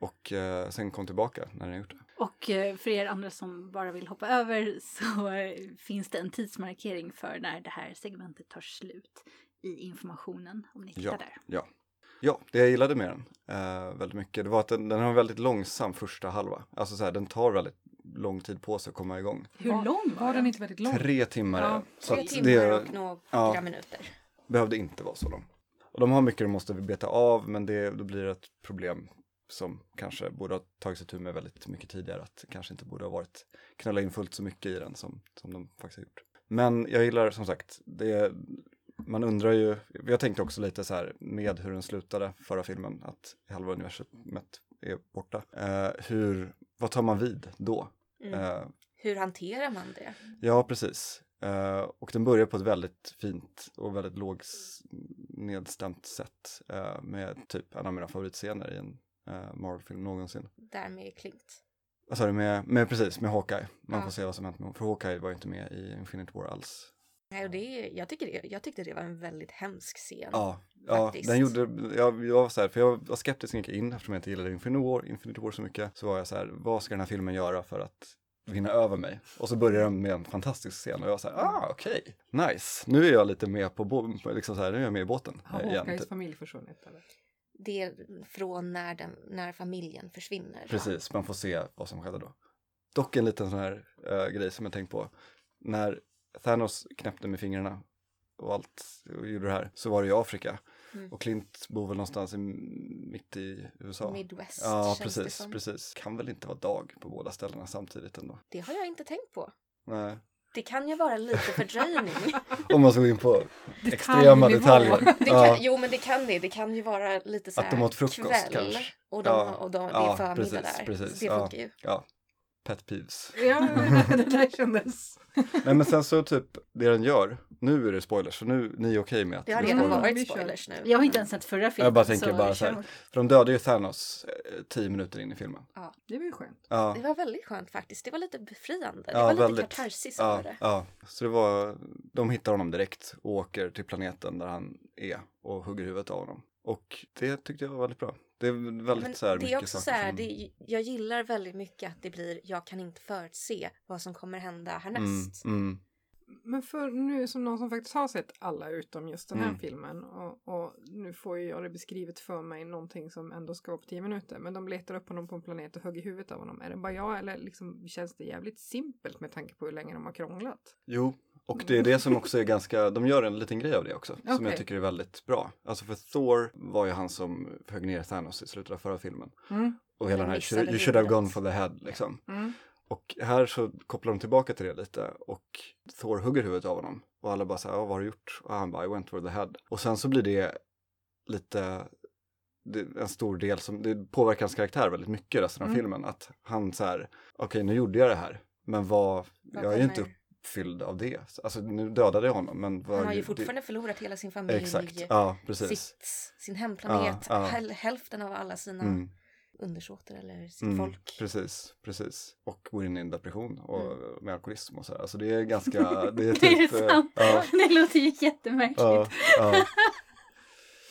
Och eh, sen kom tillbaka när har gjort det. Och eh, för er andra som bara vill hoppa över så eh, finns det en tidsmarkering för när det här segmentet tar slut i informationen om ni tittar Ja. där. Ja. Ja, det jag gillade med den eh, väldigt mycket, det var att den, den har en väldigt långsam första halva. Alltså så här, den tar väldigt lång tid på sig att komma igång. Hur lång var, Var den den? inte väldigt lång? Tre timmar Ja. Så Tre att timmar det och några ja. minuter. behövde inte vara så lång. Och de har mycket de måste beta av, men det, då blir det ett problem som kanske borde ha tagit sig tur med väldigt mycket tidigare. Att kanske inte borde ha varit knulla in fullt så mycket i den som, som de faktiskt har gjort. Men jag gillar som sagt, det, man undrar ju, jag tänkte också lite så här med hur den slutade förra filmen, att halva universumet är borta. Eh, hur, vad tar man vid då? Mm. Eh, Hur hanterar man det? Ja, precis. Eh, och den börjar på ett väldigt fint och väldigt låg nedstämt sätt uh, med typ en av mina favoritscener i en uh, Marvel-film någonsin. Där med Klint. Vad sa du, med, med precis, med Hawkeye. Man Ja. får se vad som hänt med För Hawkeye var ju inte med i Infinite War alls. Nej, och det, jag, tycker det, jag tyckte det var en väldigt hemsk scen. Ja, ja den gjorde, jag, jag var så här, för jag var skeptisk när jag gick in eftersom jag inte gillade Infinite War, Infinite War så mycket. Så var jag så här, vad ska den här filmen göra för att vinna över mig? Och så började den med en fantastisk scen och jag var så här, ah okej, nice. Nu är jag lite med på, liksom så här, nu är jag med i båten Har eh, igen. Hawkeyes Typ. familj försvunnit eller? Det är från när, den, när familjen försvinner. Precis, man får se vad som skedde då. Dock en liten sån här eh, grej som jag tänkt på. När Thanos knäppte med fingrarna och allt och gjorde det här så var det i Afrika. Mm. Och Clint bor väl någonstans i, mitt i USA. Midwest Ja, känns det precis, som. precis. Kan väl inte vara dag på båda ställena samtidigt ändå. Det har jag inte tänkt på. Nej. Det kan ju vara lite fördröjning. Om man ska gå in på extrema detaljer. Det kan, Ja, Jo men det kan det. Det kan ju vara lite så Att de här åt frukost kväll kanske. och, de, Ja. och de, det Ja, är förmiddag precis, där. precis. Det Ja. funkar ju. ja. Pet peeves. Ja, det där kändes... Nej men sen så typ det den gör, nu är det spoilers, så nu ni är okej med att Det har redan varit spoilers nu. Jag har inte ens sett förra filmen. Jag bara tänker så bara så här, för de dödade ju Thanos eh, tio minuter in i filmen. Det var ju skönt. Ja, Det var väldigt skönt faktiskt. Det var lite befriande. Det Ja, var lite väldigt. katarsis ja, det. ja. Så det var, de hittar honom direkt och åker till planeten där han är och hugger huvudet av honom. Och det tyckte jag var väldigt bra. Det är väldigt Men så här det är mycket också så här, som... det, jag gillar väldigt mycket att det blir, jag kan inte förutse vad som kommer hända mm, härnäst. mm, Men för nu som någon som faktiskt har sett alla utom just den här Mm. filmen och, och nu får ju jag det beskrivet för mig någonting som ändå ska vara på tio minuter men de letar upp honom på en planet och hugger huvudet av honom. Är det bara jag eller liksom känns det jävligt simpelt med tanke på hur länge de har krånglat? Jo, och det är det som också är ganska, de gör en liten grej av det också, som jag tycker är väldigt bra. Alltså för Thor var ju han som högg ner Thanos i slutet av förra filmen. Mm. Och hela den här, you should have gone for the head liksom. Mm. Och här så kopplar de tillbaka till det lite och Thor hugger huvudet av honom. Och alla bara säger, vad har du gjort? Och han bara, I went for the head. Och sen så blir det lite, det en stor del som, det påverkar hans karaktär väldigt mycket resten av Mm. filmen. Att han så här, okej nu gjorde jag det här, men vad, jag är ju inte kommer- uppfylld av det. Alltså nu dödade jag honom, men vad... Han har ju det- fortfarande förlorat hela sin familj, Exakt, ja precis. sitt, sin hemplanet, Ja, ja. häl- hälften av alla sina Mm. undersåtar eller sitt Mm, folk. Precis, precis. Och går in i en depression och Mm. med alkoholism och så här. Alltså det är ganska, det är Det är typ... eh, sant. Ja, Det låter ju jättemärkligt. ja,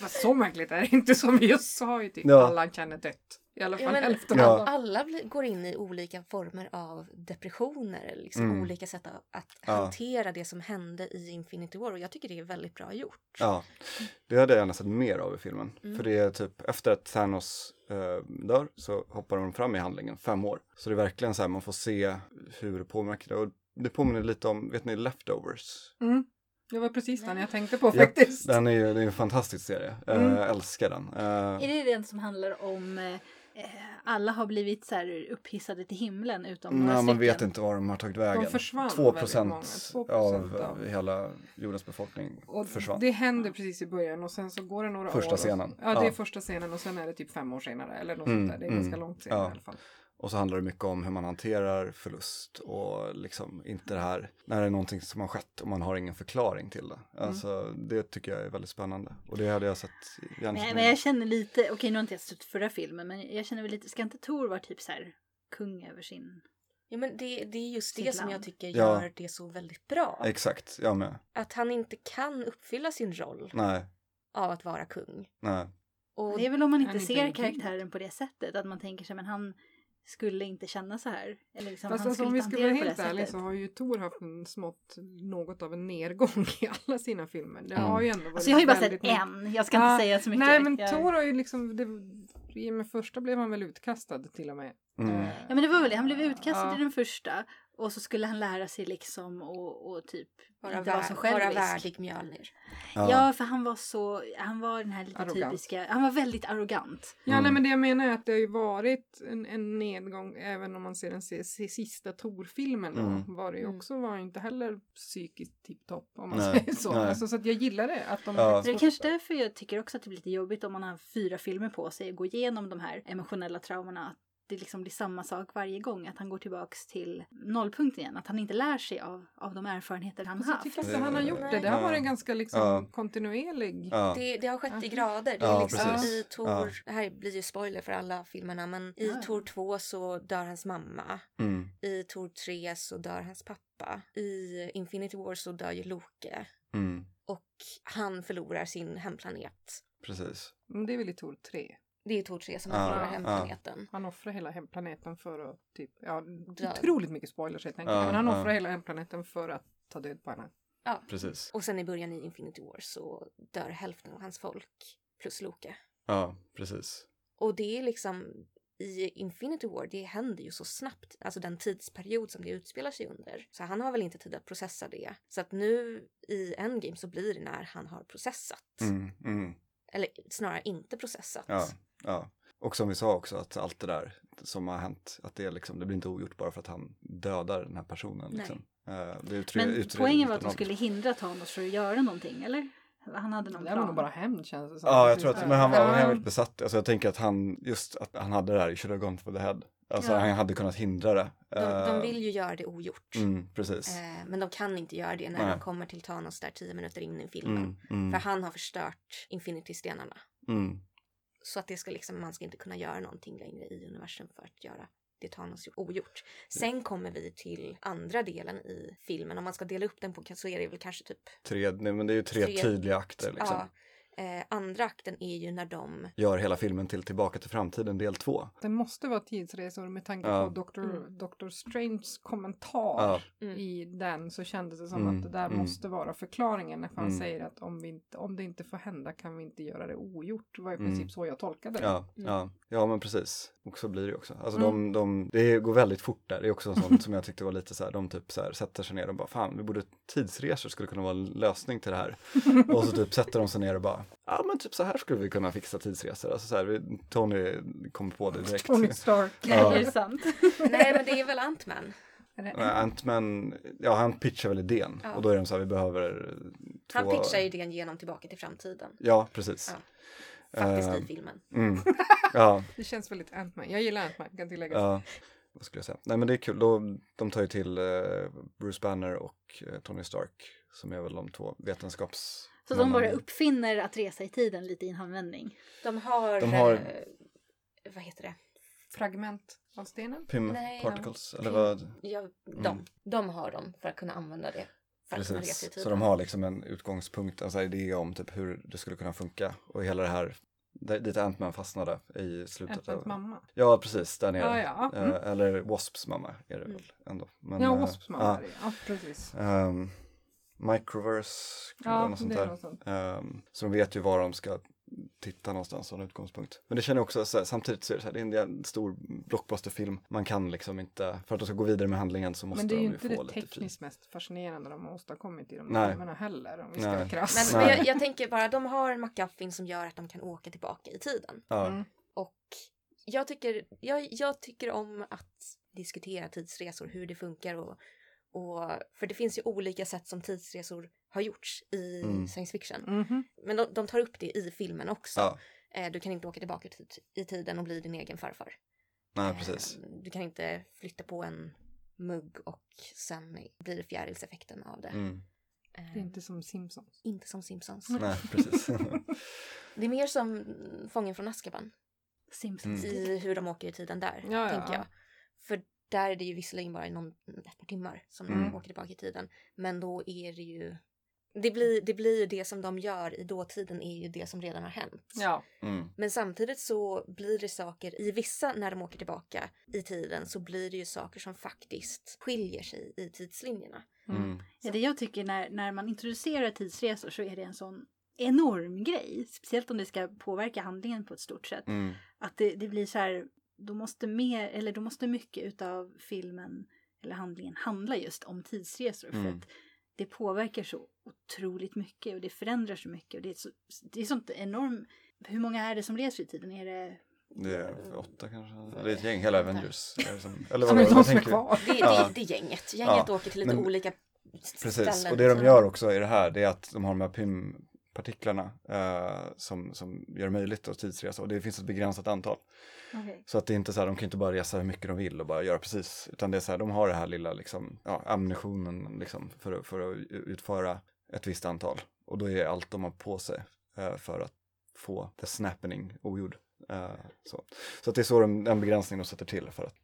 så märkligt är det inte som vi just sa ju typ Ja. alla känner dött. I alla Ja, fall men hälften Ja. av dem. Alla går in i olika former av depressioner, eller liksom Mm. olika sätt att, Ja. hantera det som hände i Infinity War och jag tycker det är väldigt bra gjort. Ja, det hade jag gärna sett mer av i filmen. Mm. För det är typ efter att Thanos eh, dör så hoppar de fram i handlingen fem år. Så det är verkligen så här man får se hur det påverkar det. Och det påminner lite om, vet ni, Leftovers? Mm. Det var precis den jag tänkte på faktiskt. den är ju det är en fantastisk serie. Mm. Jag älskar den. Eh, Är det den som handlar om eh, alla har blivit så här upphissade till himlen utom några Nej, man stycken. vet inte var de har tagit vägen. försvann 2 väldigt procent många. 2% av av- hela jordens befolkning Och försvann. det händer precis i början och sen så går det några Första år. och- scenen. Ja, det är Ja. första scenen och sen är det typ fem år senare eller något Mm, sånt där. Det är mm, ganska långt senare ja. i alla fall. Och så handlar det mycket om hur man hanterar förlust och liksom inte det här när det är någonting som har skett och man har ingen förklaring till det. Mm. Alltså det tycker jag är väldigt spännande och det hade jag sett gärna Nej, men en- jag känner lite, okej nu har inte jag sett förra filmen, men jag känner väl lite, ska inte Tor vara typ så här kung över sin... Ja, men det, det är just det Sitt som jag land. tycker Ja. gör det så väldigt bra. Exakt, jag med. Att han inte kan uppfylla sin roll Nej, av att vara kung. nej. Och Det är väl om man inte ser karaktären på det sättet, att man tänker sig men han skulle inte känna så här. Eller liksom, Fast alltså, skulle om vi hantera vara helt ärliga så har ju Tor haft en smått något av en nedgång i alla sina filmer. Det Mm. har ju ändå varit Alltså jag har ju bara sett mycket- en, jag ska Ja, inte säga så mycket. Nej men jag... Tor har ju liksom, det, i och med första blev han väl utkastad till och med. Mm. Ja men det var väl det, han blev utkastad ja. i den första och så skulle han lära sig liksom och, och typ vara, inte vara så vär, vara självisk. värdig Mjölnir. Ja. för han var så, han var den här lite Arrogant. typiska, han var väldigt arrogant. Ja, Mm. nej, men det jag menar är att det har ju varit en, en nedgång även om man ser den sista Tor-filmen. Mm. Var det ju Mm. också var inte heller psykiskt tipptopp om man Nej, säger så. Alltså, så att jag gillar det. Att de Ja. Det är kanske därför jag tycker också att det blir lite jobbigt om man har fyra filmer på sig och går igenom de här emotionella traumorna. Det liksom blir samma sak varje gång, att han går tillbaks till nollpunkten igen. Att han inte lär sig av, av de erfarenheter han Fast jag haft. tycker inte han har gjort det. Det har varit ganska liksom Ja. kontinuerlig. Ja. Det, det har skett i grader. Det är Ja, liksom precis. i Tor, Ja. det här blir ju spoiler för alla filmerna, men i. Tor 2 så dör hans mamma. Mm. I Tor 3 så dör hans pappa. I Infinity War så dör ju Loke. Mm. Och han förlorar sin hemplanet. Precis. Men det är väl i Tor 3. Det är Tor 3 som förlorar ja. hemplaneten. Han offrar hela hemplaneten för att typ, ja, Död. otroligt mycket spoilers helt enkelt. Ja, Men han ja. offrar hela hemplaneten för att ta död på henne. Ja. Precis. Och sen i början i Infinity War så dör hälften av hans folk plus Loke. Ja, precis. Och det är liksom i Infinity War, det händer ju så snabbt. Alltså den tidsperiod som det utspelar sig under. Så han har väl inte tid att processa det. Så att nu i Endgame så blir det när han har processat. Mm. Mm. Eller snarare inte processat. Ja, ja. Och som vi sa också att allt det där som har hänt, att det, är liksom, det blir inte ogjort bara för att han dödar den här personen. Liksom. Eh, Men poängen var att de skulle hindra Thanos för att göra någonting, eller? Han hade någon Det var nog plan. bara hämnd känns det som. Ja, jag tror att, men han var, han var besatt. Alltså jag tänker att han, just att han hade det här, you should have gone for the head. Alltså Ja. han hade kunnat hindra det. De, de Eh, vill ju göra det ogjort. Mm, precis. Eh, men de kan inte göra det när Nej. de kommer till Thanos där tio minuter in i filmen. Mm, mm, För han har förstört Infinity-stenarna. mm. Så att det ska liksom, man ska inte kunna göra någonting längre i universum för att göra det Thanos gjort ogjort. Sen kommer vi till andra delen i filmen. Om man ska dela upp den på så är det väl kanske typ Tre, nej, men det är ju tre, Tre- tydliga akter liksom. Ja. Eh, andra akten är ju när de... Gör hela filmen till Tillbaka till framtiden del två. Det måste vara tidsresor med tanke Ja. på Dr. Mm. Dr. Stranges kommentar Ja. Mm. i den så kändes det som Mm, att det där mm. måste vara förklaringen när han Mm. säger att om, vi inte, om det inte får hända kan vi inte göra det ogjort. Det var i Mm. princip så jag tolkade det. Ja, Mm. ja, ja men precis. Och så blir det ju också. Alltså Mm. de, de, det går väldigt fort där. Det är också sånt som jag tyckte var lite så här, de typ så här sätter sig ner och bara fan, vi borde tidsresor skulle kunna vara en lösning till det här. och så typ sätter de sig ner och bara, ja men typ så här skulle vi kunna fixa tidsresor. Alltså så här, vi, Tony kommer på det direkt. Tony Stark. Ja. Är det sant? Nej men det är väl Ant-Man. Är Ant-Man, ja han pitchar väl idén Ja. och då är de så här, vi behöver två... Han pitchar idén genom Tillbaka till framtiden. Ja, precis. Ja. Faktiskt Ehm, i filmen. Mm. Ja, Det känns väldigt Ant-Man. Jag gillar Ant-Man kan tilläggas. ja. Vad skulle jag säga? Nej men det är kul, då, de tar ju till eh, Bruce Banner och eh, Tony Stark som är väl de två vetenskaps... Så de bara uppfinner att resa i tiden lite i en handvändning. De har... De har- Eh, vad heter det? Fragment av stenen. Pym Nej, particles, eller Pym- vad? Ja, de. De har dem för att kunna använda det. Precis, så de har liksom en utgångspunkt, alltså idé om typ hur det skulle kunna funka och hela det här, dit Ant-Man fastnade i slutet. Ant-Mans mamma. ja, precis, där nere. Ja, ja. Mm. Eh, eller Wasps mamma är det Mm. väl ändå. Men, Ja, eh, Wasps mamma ja. är det. Ja, precis. Ehm, Microverse, Ja, något sånt där. något sånt. Ehm, så de vet ju var de ska titta någonstans som utgångspunkt. Men det känner jag också, så här, samtidigt så är det så här, det är en stor blockbusterfilm. Man kan liksom inte, för att de ska gå vidare med handlingen så måste Men det är de ju ju inte få det lite fri. tekniskt mest fascinerande de har åstadkommit i de Nej. filmerna heller. Om vi ska Nej. vara krassa. Men, Nej. men jag, jag tänker bara, de har en McGuffin som gör att de kan åka tillbaka i tiden. Ja, Mm. Och Jag tycker, jag, jag tycker om att diskutera tidsresor, hur det funkar och, och för det finns ju olika sätt som tidsresor har gjorts i Mm. science fiction. Mhm. Men de, de tar upp det i filmen också. Ja, Eh, Du kan inte åka tillbaka till, i tiden och bli din egen farfar. nej precis. Eh, Du kan inte flytta på en mugg och sen blir det fjärilseffekten av det. Mm. Eh, Det är inte som Simpsons. Inte som Simpsons. Nej, precis. Det är mer som Fången från Azkaban Simpsons. Mm. i hur de åker i tiden där, Ja, tänker ja. jag. För där är det ju visserligen bara i någon, ett par timmar som de Mm. åker tillbaka i tiden. Men då är det ju... Det blir, det blir ju det som de gör i dåtiden är ju det som redan har hänt. Ja. Mm. Men samtidigt så blir det saker, i vissa när de åker tillbaka i tiden så blir det ju saker som faktiskt skiljer sig i tidslinjerna. Mm. Ja, det jag tycker när, när man introducerar tidsresor så är det en sån enorm grej. Speciellt om det ska påverka handlingen på ett stort sätt. Mm. Att det, det blir så här, då måste mer, eller då måste mycket utav filmen eller handlingen handla just om tidsresor. För Mm. att det påverkar så otroligt mycket och det förändrar så mycket. Och det är, så, det är sånt enormt, hur många är det som reser i tiden? Är det Det är åtta kanske. Det är ett gäng, hela Avengers. Eller Som vad, vad tänker du? kvar. Det, det, det är gänget. Gänget Ja, åker till lite men- olika Precis, ställen. och det de som- gör också i det här det är att de har de här PIM-partiklarna eh, som, som gör det möjligt att tidsresa och det finns ett begränsat antal. Okej. Så att det är inte så här, de kan inte bara resa hur mycket de vill och bara göra precis, utan det är så här, de har det här lilla liksom, ja, ammunitionen liksom för, att- för att utföra ett visst antal. Och då är allt de har på sig eh, för att få the snappening ogjord. Eh, så. så att det är så de, den begränsningen de sätter till för att,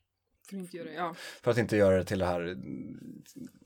För att inte göra det. Ja. för att inte göra det till det här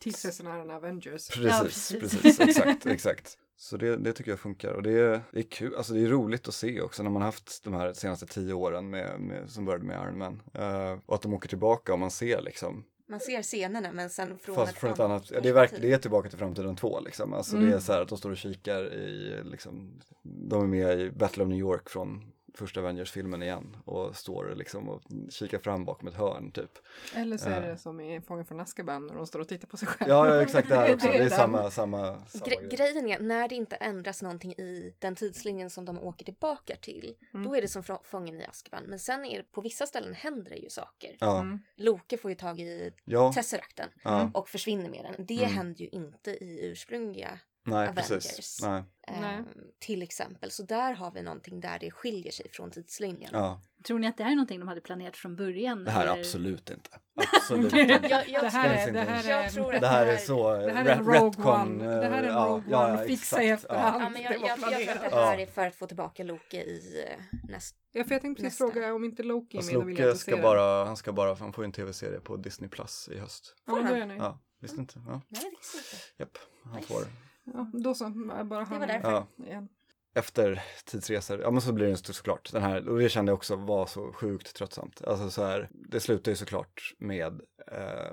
Tidsresenären Avengers. Precis, Ja, precis. precis, exakt, exakt. Så det, det tycker jag funkar och det är, det är kul, alltså det är roligt att se också när man haft de här senaste tio åren med, med, som började med Iron Man. Eh, och att de åker tillbaka och man ser liksom, Man ser scenerna men sen från fast ett från ett annat ja, det är verkligen, perspektiv. det är tillbaka till framtiden 2 liksom. Alltså det Mm. är så här att de står och kikar i, liksom, de är med i Battle of New York från första Avengers-filmen igen och står liksom och kikar fram bakom ett hörn typ. Eller så är det som i Fången från Azkaban när de står och tittar på sig själva. Ja, ja exakt det här också, det är samma, samma, samma Gre- grej. grejen är, när det inte ändras någonting i den tidslinjen som de åker tillbaka till, Mm. då är det som Fången i Azkaban. Men sen är det, på vissa ställen händer det ju saker. Ja, Mm. Loke får ju tag i ja, Tesseracten ja, och försvinner med den. Det Mm. händer ju inte i ursprungliga, nej Avengers. precis, nej, ehm, till exempel. Så där har vi någonting där det skiljer sig från tidslinjen. ja. Tror ni att det här är någonting de hade planerat från början? Det här är eller? absolut inte. Absolut inte. Jag, jag, Det här är, det inte. här Jag är, tror att Det här är så det här är en Rogue retcon, One. Det här är en eh, Rogue ja, One. ja, Fixa i efterhand. ja, men jag, jag, jag tror att det här är för att få tillbaka Loke i eh, näst, Ja, för jag tänkte precis Nästa. fråga om inte Loki är med, då vill jag ska bara, han ska bara, han får ju en tv-serie på Disney Plus i höst. Ja, då är nöjd. Ja, visst inte? Ja, Nej, det visste inte. japp, han Nice. får. Ja, då så, bara han. var därför. Ja. Igen. Efter tidsresor, ja men så blir det ju såklart den här, och det kände jag också var så sjukt tröttsamt. Alltså så här, det slutar ju såklart med eh,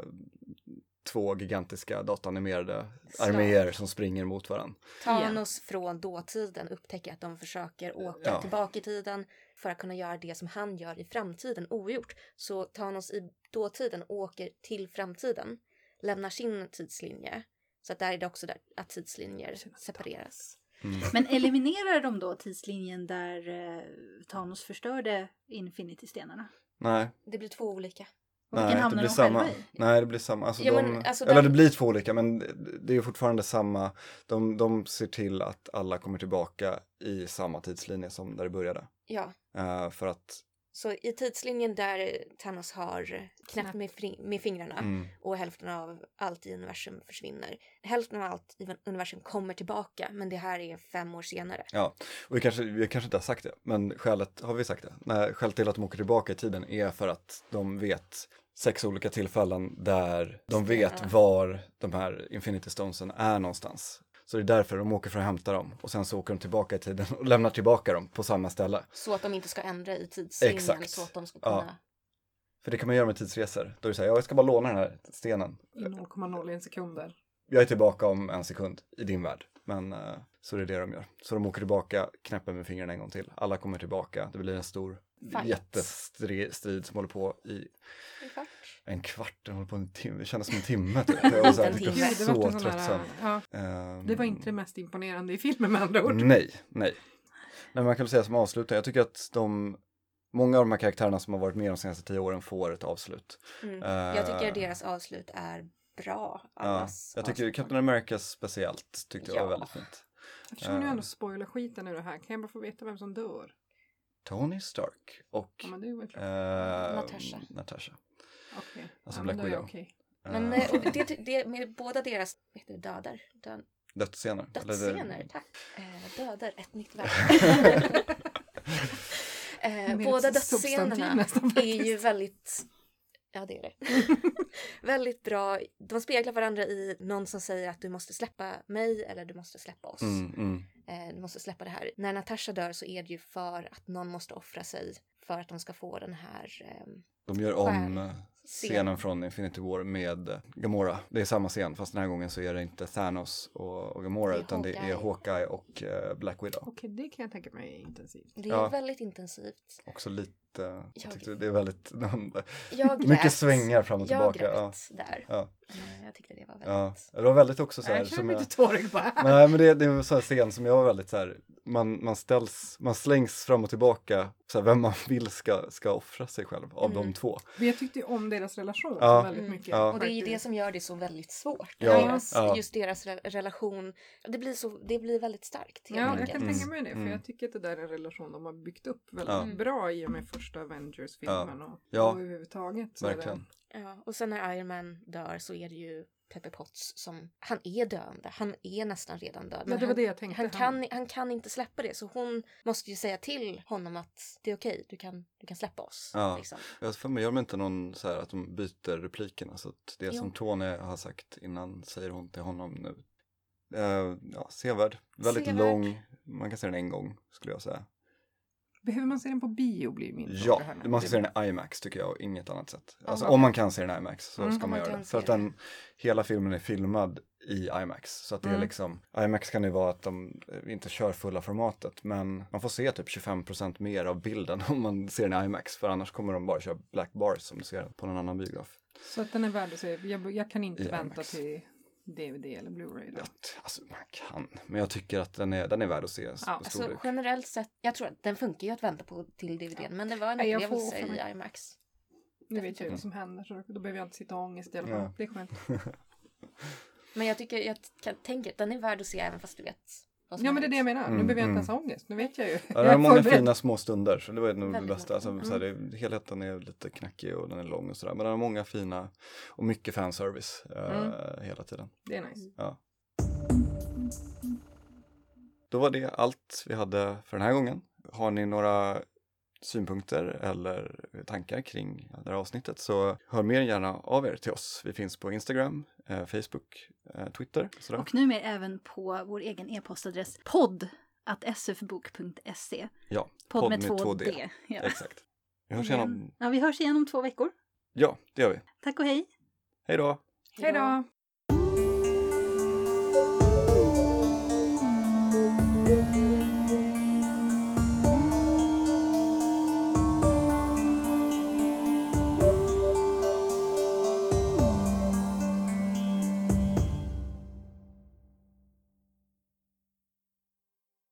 två gigantiska datanimerade Slag. arméer som springer mot varandra. Thanos från dåtiden upptäcker att de försöker åka Ja. tillbaka i tiden för att kunna göra det som han gör i framtiden ogjort. Så Thanos i dåtiden åker till framtiden, lämnar sin tidslinje. Så att där är det också där att tidslinjer separeras. Mm. Men eliminerar de då tidslinjen där eh, Thanos förstörde Infinity-stenarna? Nej, Det blir två olika. Och Nej, det blir de samma. Nej, det blir samma. Alltså Ja, de, men alltså eller den- det blir två olika, men det är fortfarande samma. De, de ser till att alla kommer tillbaka i samma tidslinje som där det började. Ja, Eh, för att, så i tidslinjen där Thanos har knäppt med, med fingrarna mm, och hälften av allt i universum försvinner. Hälften av allt i universum kommer tillbaka, men det här är fem år senare. ja. Och vi kanske, vi kanske inte har sagt det, men skälet, har vi sagt det? Nej, skälet till att de åker tillbaka i tiden är för att de vet sex olika tillfällen där de vet var de här Infinity Stonesen är någonstans. Så det är därför de åker för att hämta dem och sen så åker de tillbaka i tiden och lämnar tillbaka dem på samma ställe. Så att de inte ska ändra i tidslinjen Exakt. så att de ska Ja. kunna... För det kan man göra med tidsresor. Då är det så här, ja, jag ska bara låna den här stenen. I 0,01 sekunder. Jag är tillbaka om en sekund i din värld. Men eh, så är det det de gör. Så de åker tillbaka, knäpper med fingrarna en gång till. Alla kommer tillbaka. Det blir en stor Fight. jättestrid som håller på i En kvart. en kvart. Den håller på en timme. Det kändes som en timme. Typ. Jag så här, timme. det Gud, det var så tröttsamt. ja, Ehm, det var inte det mest imponerande i filmen med andra ord. Nej, nej. Men man kan väl säga som avslutning, jag tycker att de många av de här karaktärerna som har varit med de senaste tio åren får ett avslut. Mm. Eh, Jag tycker deras avslut är bra. Ja, jag tycker avslut. Captain America speciellt tyckte jag Ja. var väldigt fint. Eftersom ni Eh. ändå spoilar skiten ur det här, kan jag bara få veta vem som dör? Tony Stark och Ja, men det är väl klart. eh, Natasha. Natasha. Okej. alltså ja, Black Widow. okej. Men Eh, eh, och det, det, med båda deras heter det, döder, död, Dödsscener. eller det- dödsscener, tack. Eh, döder, ett nytt verb. eh, båda dödsscenerna är ju väldigt, ja det är det. väldigt bra. De speglar varandra i någon som säger att du måste släppa mig eller du måste släppa oss. Mm, mm. Eh, du måste släppa det här. När Natasha dör så är det ju för att någon måste offra sig för att de ska få den här ehm, De gör om eh, scenen från Infinity War med eh, Gamora. Det är samma scen fast den här gången så är det inte Thanos och, och Gamora Det utan det är Hawkeye. Hawkeye och eh, Black Widow. Okej, det kan jag tänka mig intensivt. Det är Ja. väldigt intensivt. Också lite, jag Jag- tyckte det är väldigt, Jag mycket svängar fram och tillbaka. Jag Ja, grät där. ja, Eh, Jag tyckte det var ja. väldigt... Det var väldigt också så här, Jag känner mig lite tårig bara. Nej men det, det är en sån här scen som jag var väldigt så här, man, man ställs, man slängs fram och tillbaka, så här, vem man vill ska, ska offra sig själv av Mm. de två. Men jag tyckte ju om deras relation Ja. väldigt Mm. mycket. Ja. Och det är ju det som gör det så väldigt svårt. Ja, deras, ja. Just deras re relation, det blir, så, det blir väldigt starkt. Ja, jag kan Mm. tänka mig det. För Mm. jag tycker att det där är en relation de har byggt upp väldigt Ja. bra i och med första Avengers-filmen. Och, Ja. och överhuvudtaget. Verkligen. Ja, och sen när Iron Man dör så är det ju Pepper Potts som, han är döende, han är nästan redan död. det var han, det jag tänkte. han, kan, han kan inte släppa det så hon måste ju säga till honom att det är okej, du, kan, du kan släppa oss. Ja. Liksom. Jag för mig, gör de inte någon så här att de byter replikerna så att det Jo. som Tony har sagt innan säger hon till honom nu. Eh, ja, sevärd, väldigt Sevärd. lång, man kan se den en gång skulle jag säga. Behöver man se den på bio blir min Ja, här man ska se den i IMAX tycker jag och inget annat sätt. Alltså om man kan se den i IMAX så Mm. ska man göra det. För att den, hela filmen är filmad i IMAX. Så att det är Mm. liksom, IMAX kan ju vara att de eh, inte kör fulla formatet men man får se typ 25% mer av bilden om man ser den i IMAX för annars kommer de bara köra black bars som du ser på någon annan biograf. Så att den är värd att se. Jag, jag kan inte I vänta IMAX. till DVD eller Blu-ray. Då. Ja, alltså man kan, men jag tycker att den är, den är värd att se Ja, Alltså generellt sett, jag tror att den funkar ju att vänta på till DVDn men det var en Nej, upplevelse i IMAX. Nu vet jag ju vad som händer så då behöver jag inte sitta och ha ångest i alla fall. Ja. Det är skönt. Men jag tycker, jag kan, tänker att den är värd att se även fast du vet Ja men det är det jag menar. Nu Mm, behöver jag inte mm. ens ha ångest. Nu vet jag ju. Ja, den har många fina små stunder, så det var nog det bästa. Alltså, så här, det, helheten är lite knackig och den är lång och sådär. Men den har många fina och mycket fanservice eh, Mm. hela tiden. Det är nice. Då var det allt vi hade för den här gången. Har ni några synpunkter eller tankar kring det här avsnittet så hör mer än gärna av er till oss. Vi finns på Instagram, eh, Facebook, eh, Twitter. Sådär. Och numera även på vår egen e-postadress podd att sfbok.se. ja, Podd med två D. Ja. Exakt. Vi hörs igen om... ja, vi hörs igen om två veckor. Ja, det gör vi. Tack och hej! Hej då! Hej då!